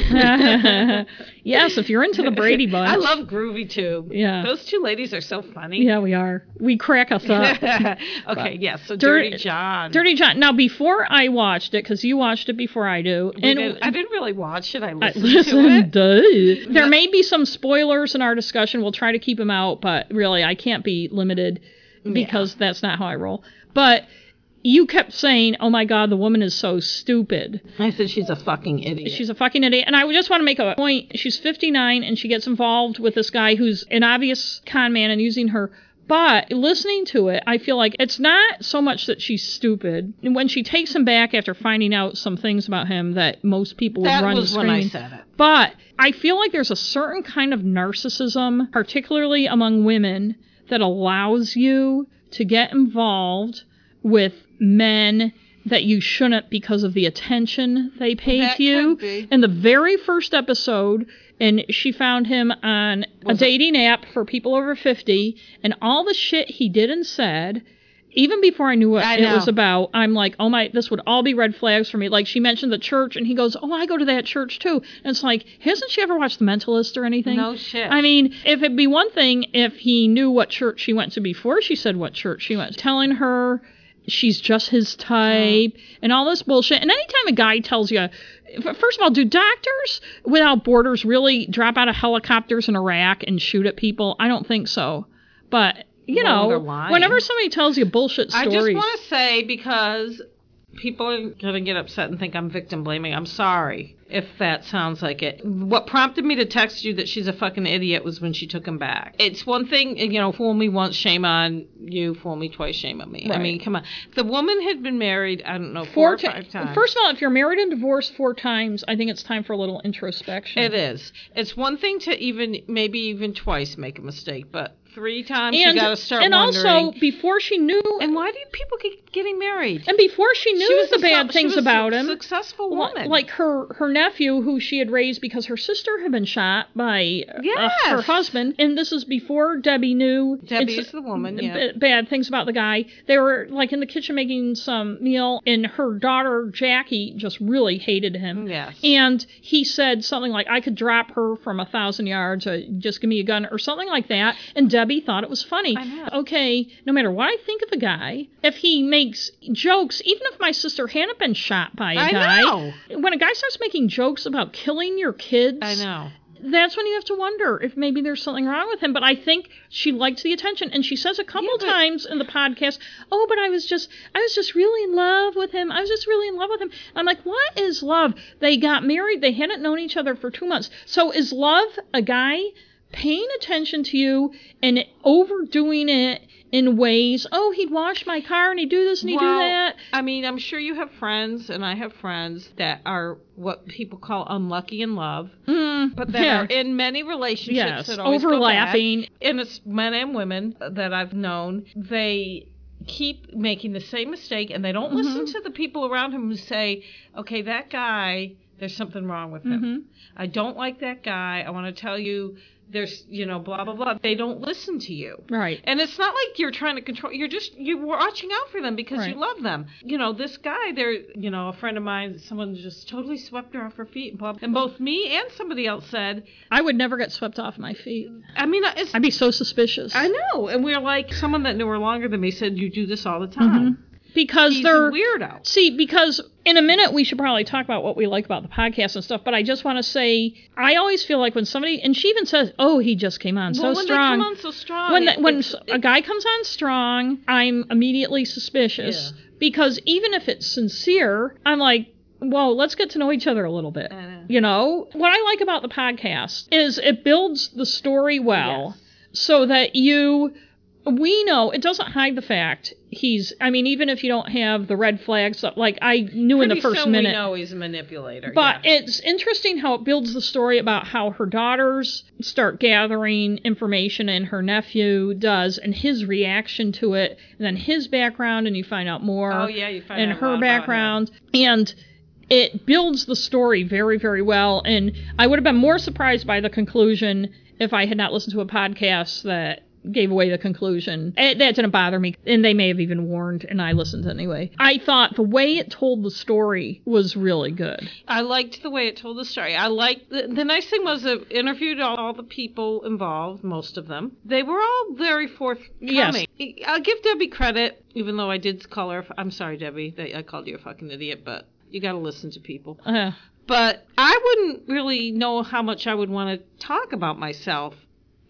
yes, if you're into the Brady Bunch. I love Groovy Tube. Yeah. Those two ladies are so funny. Yeah, we are. We crack us up. okay, yes. So Dirty- Dirty, John. Dirty John. Now, before I watched it, because you watched it before I do, We and didn't- I didn't really watch it. I I listened listen, to it. duh. There may be some spoilers in our discussion. We'll try to keep them out, but really, I can't be limited because that's not how I roll. But you kept saying, "Oh my God, the woman is so stupid. I said she's a fucking idiot. She's a fucking idiot." And I just want to make a point. She's 59 and she gets involved with this guy who's an obvious con man and using her. But listening to it, I feel like it's not so much that she's stupid. And when she takes him back after finding out some things about him that most people would that run was when I said it. But I feel like there's a certain kind of narcissism, particularly among women, that allows you to get involved with men that you shouldn't because of the attention they pay That to you. In the very first episode, and she found him on a Was it- dating app for people over 50, and all the shit he did and said even before I knew what I it was about, I'm like, oh my, this would all be red flags for me. Like she mentioned the church, and he goes, oh, I go to that church too. And it's like, hasn't she ever watched The Mentalist or anything? No shit. I mean, if it'd be one thing if he knew what church she went to before she said what church she went, to, telling her she's just his type oh. and all this bullshit. And anytime a guy tells you, first of all, do doctors without borders really drop out of helicopters in Iraq and shoot at people? I don't think so. But you Well, know, whenever somebody tells you bullshit stories. I just want to say because people are going to get upset and think I'm victim blaming. I'm sorry if that sounds like it. What prompted me to text you that she's a fucking idiot was when she took him back. It's one thing, you know, fool me once, shame on you, fool me twice, shame on me. I mean, come on. The woman had been married, I don't know, four, four or five times. First of all, if you're married and divorced four times, I think it's time for a little introspection. it is. It's one thing to even, maybe even twice make a mistake, but three times and you got to start and wondering. also before she knew and why do people keep getting married? and before she knew She was the a bad things she was about a him, Successful woman. Like her her nephew, who she had raised because her sister had been shot by uh, her husband, and this is before Debbie knew. Debbie it's- is the woman, b- yeah. bad things about the guy. They were like in the kitchen making some meal, and her daughter Jackie just really hated him. Yes. And he said something like, "I could drop her from a thousand yards. Or just give me a gun," or something like that. And Debbie thought it was funny. Okay, no matter what I think of a guy, if he makes jokes, even if my sister hadn't been shot by a I guy, know. when a guy starts making jokes about killing your kids, I know. that's when you have to wonder if maybe there's something wrong with him. But I think she liked the attention, and she says a couple Yeah, times in the podcast, "Oh, but I was just, I was just really in love with him. I was just really in love with him." I'm like, "What is love?" They got married. They hadn't known each other for two months. So is love a guy paying attention to you and overdoing it? In ways, oh, he'd wash my car and he'd do this and he'd do that. I mean, I'm sure you have friends, and I have friends that are what people call unlucky in love, Mm, but that yeah. are in many relationships Yes, that always go bad. overlapping. And it's men and women that I've known. They keep making the same mistake, and they don't listen Mm-hmm. to the people around him who say, "Okay, that guy, there's something wrong with him. Mhm. I don't like that guy. I want to tell you." There's, you know, blah blah blah. They don't listen to you. Right. And it's not like you're trying to control. You're just you're watching out for them because you love them. You know, this guy, there, you know, a friend of mine, someone just totally swept her off her feet. And, blah, and both me and somebody else said, I would never get swept off my feet. I mean, it's. I'd be so suspicious. I know, and we are like someone that knew her longer than me said, "You do this all the time." Mm-hmm. Because He's they're weirdo. See, because in a minute we should probably talk about what we like about the podcast and stuff, but I just want to say I always feel like when somebody and she even says, "Oh, he just came on well, so when strong." they come on so strong, when the, when it's- a guy comes on strong, I'm immediately suspicious Yeah. because even if it's sincere, I'm like, "Whoa, let's get to know each other a little bit." Know. You know, what I like about the podcast is it builds the story well Yes. so that you we know it doesn't hide the fact he's i mean even if you don't have the red flags like i knew in the Pretty first soon minute we know he's a manipulator. but it's interesting how it builds the story about how her daughters start gathering information and her nephew does and his reaction to it and then his background and you find out more oh yeah, you find and her background and it builds the story very very well and i would have been more surprised by the conclusion if i had not listened to a podcast that gave away the conclusion Eh, that didn't bother me and they may have even warned and i listened anyway i thought the way it told the story was really good I liked the way it told the story. I liked the, the nice thing was it interviewed all, all the people involved, most of them. They were all very forthcoming. Yes. I'll give Debbie credit, even though I did call her. I'm sorry, Debbie, that I called you a fucking idiot, but you got to listen to people. uh, But I wouldn't really know how much I would want to talk about myself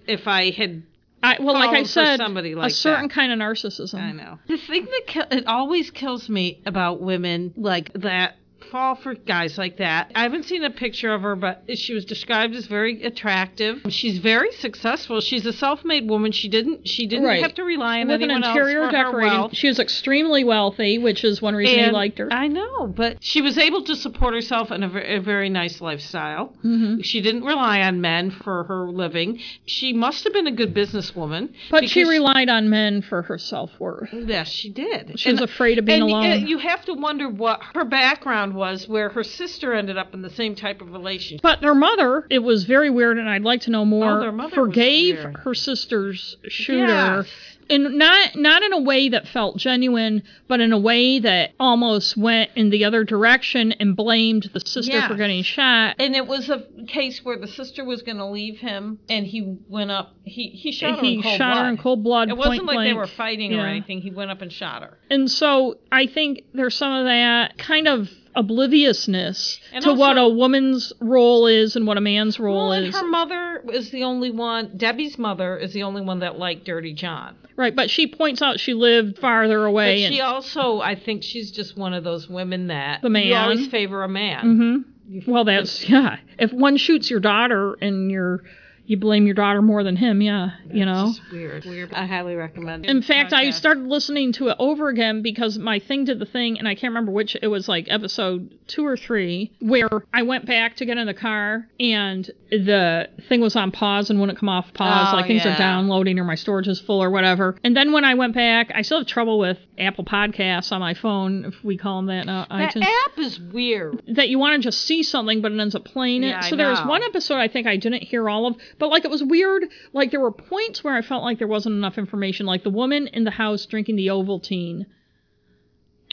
if I had. I, well like i said somebody like a certain that. kind of narcissism I know. The thing that ki- it always kills me about women like that fall for guys like that. I haven't seen a picture of her, but she was described as very attractive. She's very successful. She's a self-made woman. She didn't she didn't Right. have to rely on with an anyone interior else for her wealth. she was extremely wealthy which is one reason he liked her I know, but she was able to support herself in a, very nice lifestyle. Mhm. She didn't rely on men for her living. She must have been a good businesswoman. but she relied on men for her self-worth Yes, she did. She was afraid of being and, alone. uh, you have to wonder what her background was, where her sister ended up in the same type of relationship. But their mother, it was very weird, and I'd like to know more. Oh, their mother was forgave her sister's shooter Yes. And not not in a way that felt genuine, but in a way that almost went in the other direction and blamed the sister for getting shot. And it was a case where the sister was going to leave him, and he went up. He he shot her he in cold shot blood. her in cold blood. It wasn't like they were fighting or anything. He went up and shot her. And so I think there's some of that kind of obliviousness And to what a woman's role is and what a man's role Well, and is. her mother is the only one. Debbie's mother is the only one that liked Dirty John. Right, but she points out she lived farther away. But and, she also, I think, she's just one of those women that The man. you always favor a man. Mhm. Well, that's yeah. If one shoots your daughter and you're you blame your daughter more than him, yeah, you know. Weird. Weird. I highly recommend. it. In fact, I started listening to it over again because my thing did the thing, and I can't remember which. It was like episode two or three, where I went back to get in the car, and the thing was on pause and wouldn't come off pause, Oh, like things yeah. are downloading or my storage is full or whatever. And then when I went back, I still have trouble with Apple Podcasts on my phone, if we call them that now. That iTunes app is weird. that you want to just see something, but it ends up playing it. Yeah, I so there was one episode I think I didn't hear all of, but like it was weird. Like there were points where I felt like there wasn't enough information, like the woman in the house drinking the Ovaltine.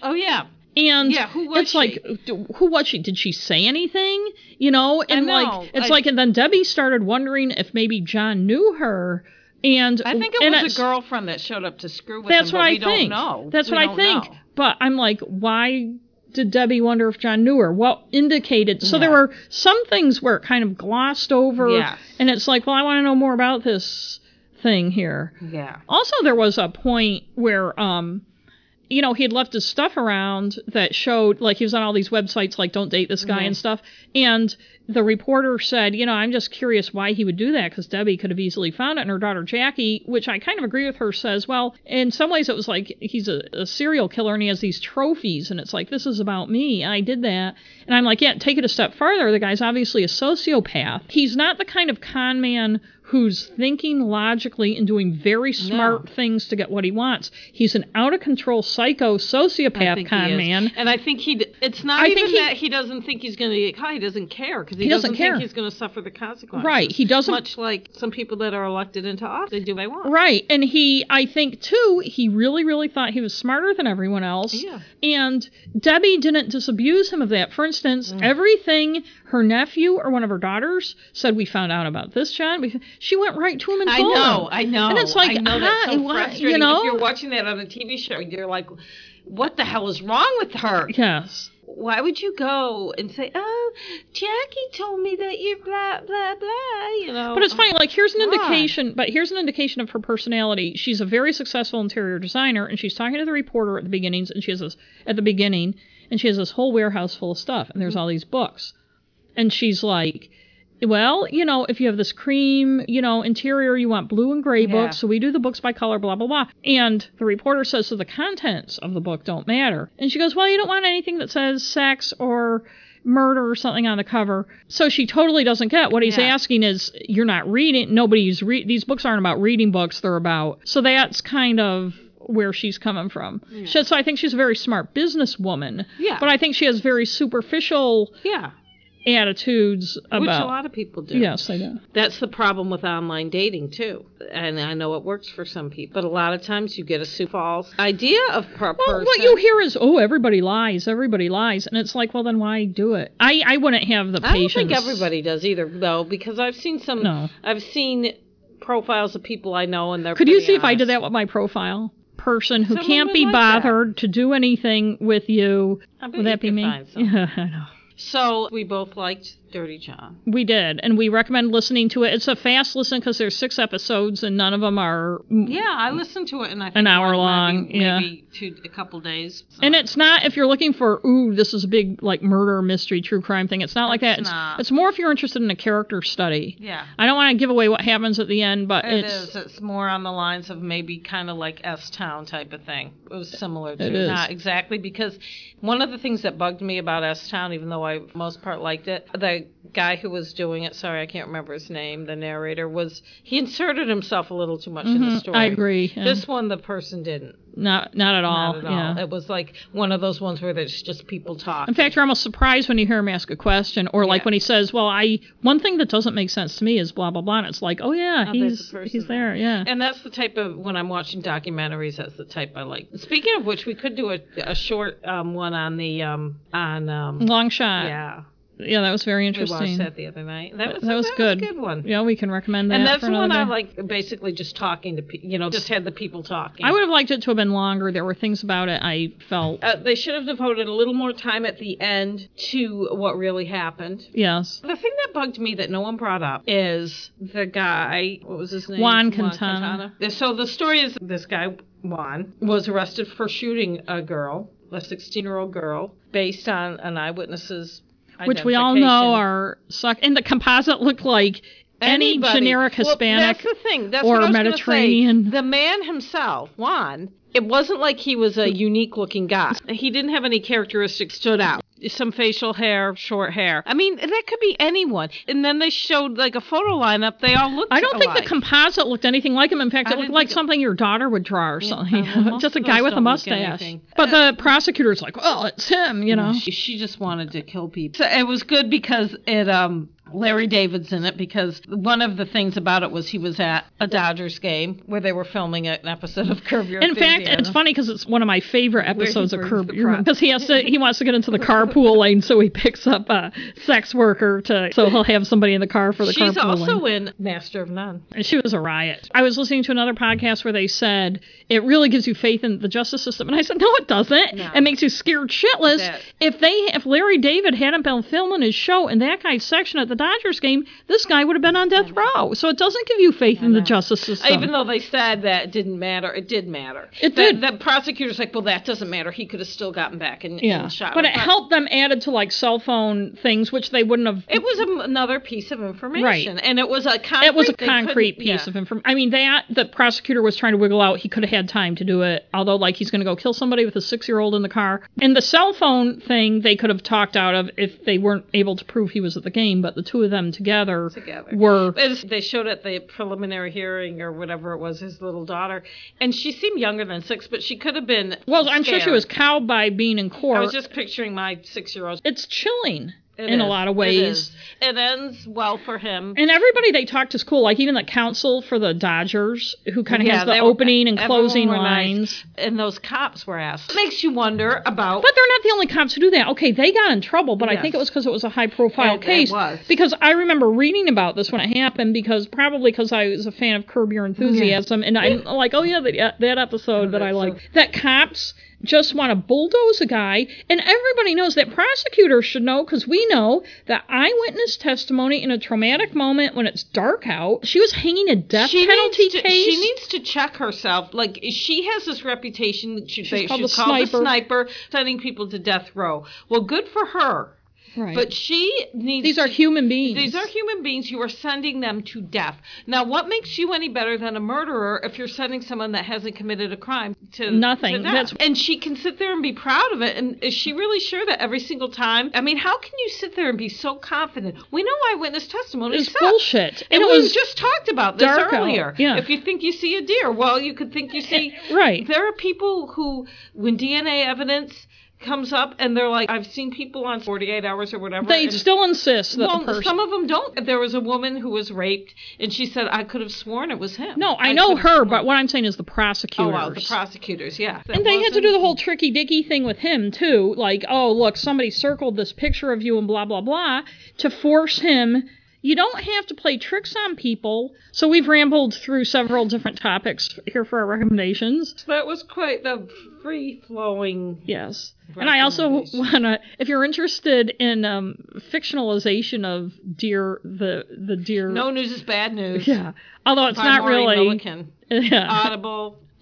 Oh yeah. And Yeah, who was it's like, who was she? Did she say anything? You know, and know. like it's I- like, and then Debbie started wondering if maybe John knew her. And I think it was a girlfriend that showed up to screw with That's him, what but I we think. don't know. That's We what I think. know. But I'm like, why did Debbie wonder if John knew her? Well, indicated? So there were some things where it kind of glossed over, Yes. and it's like, well, I want to know more about this thing here. Yeah. Also, there was a point where, um, you know, he had left his stuff around that showed, like, he was on all these websites, like, don't date this guy Mhm. and stuff. And the reporter said, you know, I'm just curious why he would do that because Debbie could have easily found it. And her daughter Jackie, which I kind of agree with her, says, well, in some ways it was like he's a, a serial killer and he has these trophies. And it's like, this is about me. I did that. And I'm like, yeah, take it a step farther. The guy's obviously a sociopath. He's not the kind of con man who's thinking logically and doing very smart things to get what he wants. He's an out of control psycho sociopath con man. And I think he. It's not I even think he- that he doesn't think he's going to get caught. He doesn't care because he, He doesn't doesn't, care. think he's going to suffer the consequences. Right, he doesn't- Much like some people that are elected into office, they do what they want. Right. And he, I think too, he really, really thought he was smarter than everyone else. Yeah. And Debbie didn't disabuse him of that. For instance, Mm. everything her nephew or one of her daughters said, we found out about this, John. We- She went right to him and I told know, him. I know. And it's like, I know that's so what- frustrating. you know? If you're watching that on a TV show, you're like, what the hell is wrong with her? Yes. Why would you go and say, oh, Jackie told me that you're blah, blah, blah, you know? But it's funny, like here's an God. indication, but here's an indication of her personality. She's a very successful interior designer, and she's talking to the reporter at the beginnings, and she has this at the beginning, and she has this whole warehouse full of stuff, and there's Mm-hmm. all these books, and she's like, well, you know, if you have this cream, you know, interior, you want blue and gray Yeah. books, so we do the books by color, blah blah blah. And the reporter says, so the contents of the book don't matter, and she goes, well, you don't want anything that says sex or murder or something on the cover. So she totally doesn't get what he's Yeah. asking is you're not reading nobody's read these books aren't about reading books, they're about so that's kind of where she's coming from. So, so I think she's a very smart businesswoman. Yeah. But I think she has very superficial yeah, attitudes about which a lot of people do. Yes, I do. That's the problem with online dating too, and I know it works for some people, but a lot of times you get a super false idea of per Well, person. what you hear is, oh, everybody lies, everybody lies, and it's like, well, then why do it? I, I wouldn't have the patience. I don't think everybody does either, though, because I've seen some. No. I've seen profiles of people I know, and they're. Could you see if I did that with my profile? Person who Someone can't be like that. bothered to do anything with you. I bet Would that be me? Yeah, I know. So we both liked Dirty John. We did, and we recommend listening to it. It's a fast listen because there's six episodes, and none of them are. Yeah, I listened to it, and I An hour long, maybe, yeah. maybe two, a couple days. And it's not if you're looking for ooh, this is a big like murder mystery, true crime thing. It's not like that. It's It's, not. it's more if you're interested in a character study. yeah. I don't want to give away what happens at the end, but It it's is. It's more on the lines of maybe kind of like S Town type of thing. It was similar to It is. not exactly because one of the things that bugged me about S Town, even though I most part liked it, the guy who was doing it, sorry, I can't remember his name, the narrator was he inserted himself a little too much in the story. Mm-hmm. I agree. yeah. This one, the person didn't. not not at all. Not at all. Yeah. It was like one of those ones where there's just people talk. In fact, you're almost surprised when you hear him ask a question, or like Yeah. when he says, "Well, I one thing that doesn't make sense to me is blah blah blah." And it's like, "Oh yeah, Oh, he's person he's there." Yeah. And that's the type of when I'm watching documentaries. That's the type I like. Speaking of which, we could do a, a short um, one on the um, on um, Long shot. yeah. Yeah, that was very interesting. We watched that the other night. That was That was that good. Was a good one. Yeah, we can recommend that. and that's the one another I like. Basically, just talking to people. You know, just had the people talking. I would have liked it to have been longer. There were things about it I felt. Uh, they should have devoted a little more time at the end to what really happened. Yes. The thing that bugged me that no one brought up is the guy. What was his name? Juan Quintana. So the story is this guy Juan was arrested for shooting a girl, a 16-year-old girl, based on an eyewitness's Which we all know are suck. And the composite looked like any Anybody. generic Well, Hispanic. that's the thing. That's or what I was Mediterranean. Say. The man himself, Juan, it wasn't like he was a unique looking guy. He didn't have any characteristics stood out. Some facial hair, short hair. I mean, that could be anyone. And then they showed like a photo lineup. They all looked. I don't think the composite looked anything like him. In fact, I it looked like think it- something your daughter would draw or something. uh, well, just a guy with a mustache. anything. But the prosecutor's like, well, it's him, you know. She, she just wanted to kill people. So it was good because it um Larry David's in it because one of the things about it was he was at a Dodgers game where they were filming an episode of Curb Your In fact, it's funny because it's one of my favorite episodes of Curb Your because he has to he wants to get into the carpool lane, so he picks up a sex worker to so he'll have somebody in the car for the She's also lane. in Master of None. And she was a riot. I was listening to another podcast where they said it really gives you faith in the justice system, and I said no, it doesn't. No. It makes you scared shitless. That- If they if Larry David hadn't been filming his show in that guy's section at the Dodgers game, this guy would have been on death row. So it doesn't give you faith in the justice system. Even though they said that it didn't matter, it did matter. It The- did. The prosecutor's like, well, that doesn't matter. He could have still gotten back and, yeah, and shot but him. it helped them added to like cell phone things, which they wouldn't have. It was a, another piece of information, Right. and it was a concrete. it was a concrete piece yeah. of information. I mean, that the prosecutor was trying to wiggle out. He could have had time to do it. Although, like, he's going to go kill somebody with a six-year-old in the car. And the cell phone thing, they could have talked out of if they weren't able to prove he was at the game. But the two of them together, Together. were. As they showed at the preliminary hearing or whatever it was, his little daughter, and she seemed younger than six, but she could have been. Well, I'm sure she was cowed by being in court. I was just picturing my six-year-old. it's chilling It in a lot of ways. is. It, ends well for him. And everybody they talked to is cool. Like even the counsel for the Dodgers, who kind of Yeah, has the they were- opening and closing were nice. lines. And those cops were asked. Makes you wonder about. But they're not the only cops who do that. Okay, they got in trouble, but I think it was because it was a high profile It- it case. was. Because I remember reading about this when it happened, because probably because I was a fan of Curb Your Enthusiasm, and I'm like, oh yeah, that, that episode that I so- like. That cops just want to bulldoze a guy, and everybody knows that prosecutors should know, because we know that eyewitness testimony in a traumatic moment when it's dark out, she was hanging a death she penalty to, case. She needs to check herself. Like she has this reputation. that She, She's they, called she's the called sniper. sniper, sending people to death row. Well, good for her. Right. But she needs. these are human beings. These are human beings. You are sending them to death. Now, what makes you any better than a murderer if you're sending someone that hasn't committed a crime to Nothing. to death? That's- and she can sit there and be proud of it. And is she really sure that every single time? I mean, how can you sit there and be so confident? We know eyewitness testimony It's sucks. bullshit. And, And it we was just talked about this dark out. earlier. Yeah. If you think you see a deer, well, you could think you see. right. There are people who, when DNA evidence comes up, and they're like, "I've seen people on 48 hours or whatever." They and- still insist that well, person. some of them don't. There was a woman who was raped, and she said, "I could have sworn it was him." no, I, know her, sworn." but what I'm saying is the prosecutors. oh wow, the prosecutors, yeah. and they had to do the whole tricky dicky thing with him too. Like, oh look, somebody circled this picture of you and blah blah blah to force him. You don't have to play tricks on people. So we've rambled through several different topics here for our recommendations. That was quite the free flowing. Yes. And I also want to, if you're interested in um, fictionalization of deer, the the deer. No news is bad news. Yeah. Although it's By not Maureen really. Milliken. Yeah.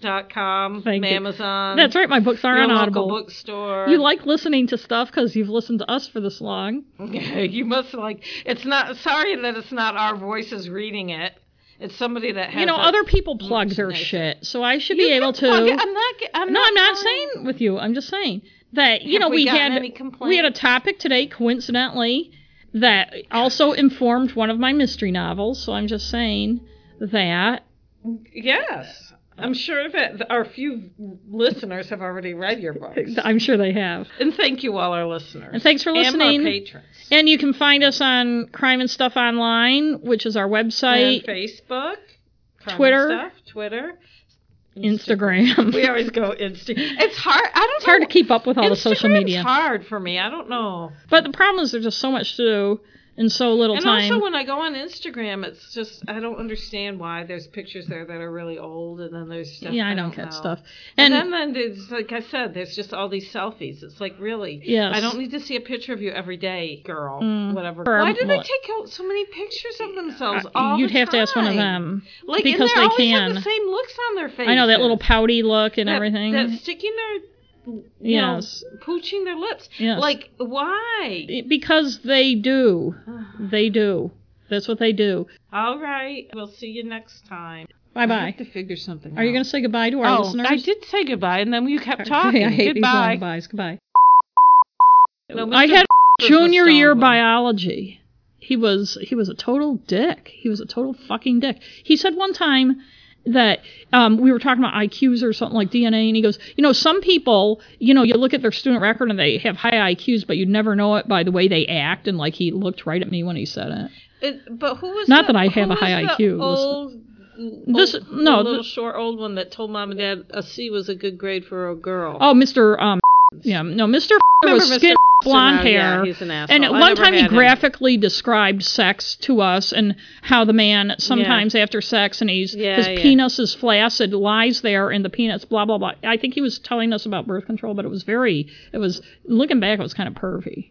Audible.com, Thank you. Amazon. That's right. My books are on Audible. bookstore. You like listening to stuff because you've listened to us for this long. Okay. You must like. It's not. Sorry that it's not our voices reading it. It's somebody that has. You know, other people plug their shit, so I should You be able to. I'm not. I'm no, not I'm not saying with you. I'm just saying that you Have know we we, had we had a topic today, coincidentally, that also informed one of my mystery novels. So I'm just saying that. Yes. I'm sure that our few listeners have already read your books. I'm sure they have. And thank you, all our listeners. And thanks for listening. And our patrons. And you can find us on Crime and Stuff Online, which is our website. And Facebook. Crime Twitter. Stuff, Twitter. Instagram. We always go Insta. It's hard. I don't. It's hard to keep up with all the social media. It's hard for me. I don't know. But the problem is there's just so much to do in so little and time. also, when I go on Instagram, it's just I don't understand why there's pictures there that are really old, and then there's stuff. yeah, I, I don't get know. stuff. And, And, then, then there's like I said, there's just all these selfies. It's like really, Yes. I don't need to see a picture of you every day, girl. Mm. Whatever. Why do they take out so many pictures of themselves all you'd the have to ask one of them Like because and they always can. have the same looks on their faces. I know that little pouty look and that, everything. That sticking their, Yes. know, pooching their lips. Yes. Like why? because they do. They do. That's what they do. All right. We'll see you next time. Bye I bye. have to figure something Are you going to say goodbye to our oh, listeners? I did say goodbye, and then you kept talking. I hate these goodbye. long byes. Goodbye. No, I had junior year one. biology. He was he was a total dick. He was a total fucking dick. He said one time that um, we were talking about IQs or something like DNA, and he goes, you know, some people, you know, you look at their student record and they have high IQs, but you'd never know it by the way they act. And like he looked right at me when he said it. It, but who was Not the, that I have a high IQ, The old, This- no, the little the- short old one that told mom and dad a C was a good grade for a girl. Oh, Mr. Um, yeah, no, Mr. Was Mr. skin blonde now, hair. Yeah, he's an asshole. And at I one time, he had him. graphically described sex to us and how the man sometimes after sex and he's Yeah, his yeah. penis is flaccid, lies there, and the penis blah blah blah. I think he was telling us about birth control, but it was very, it was looking back, it was kind of pervy.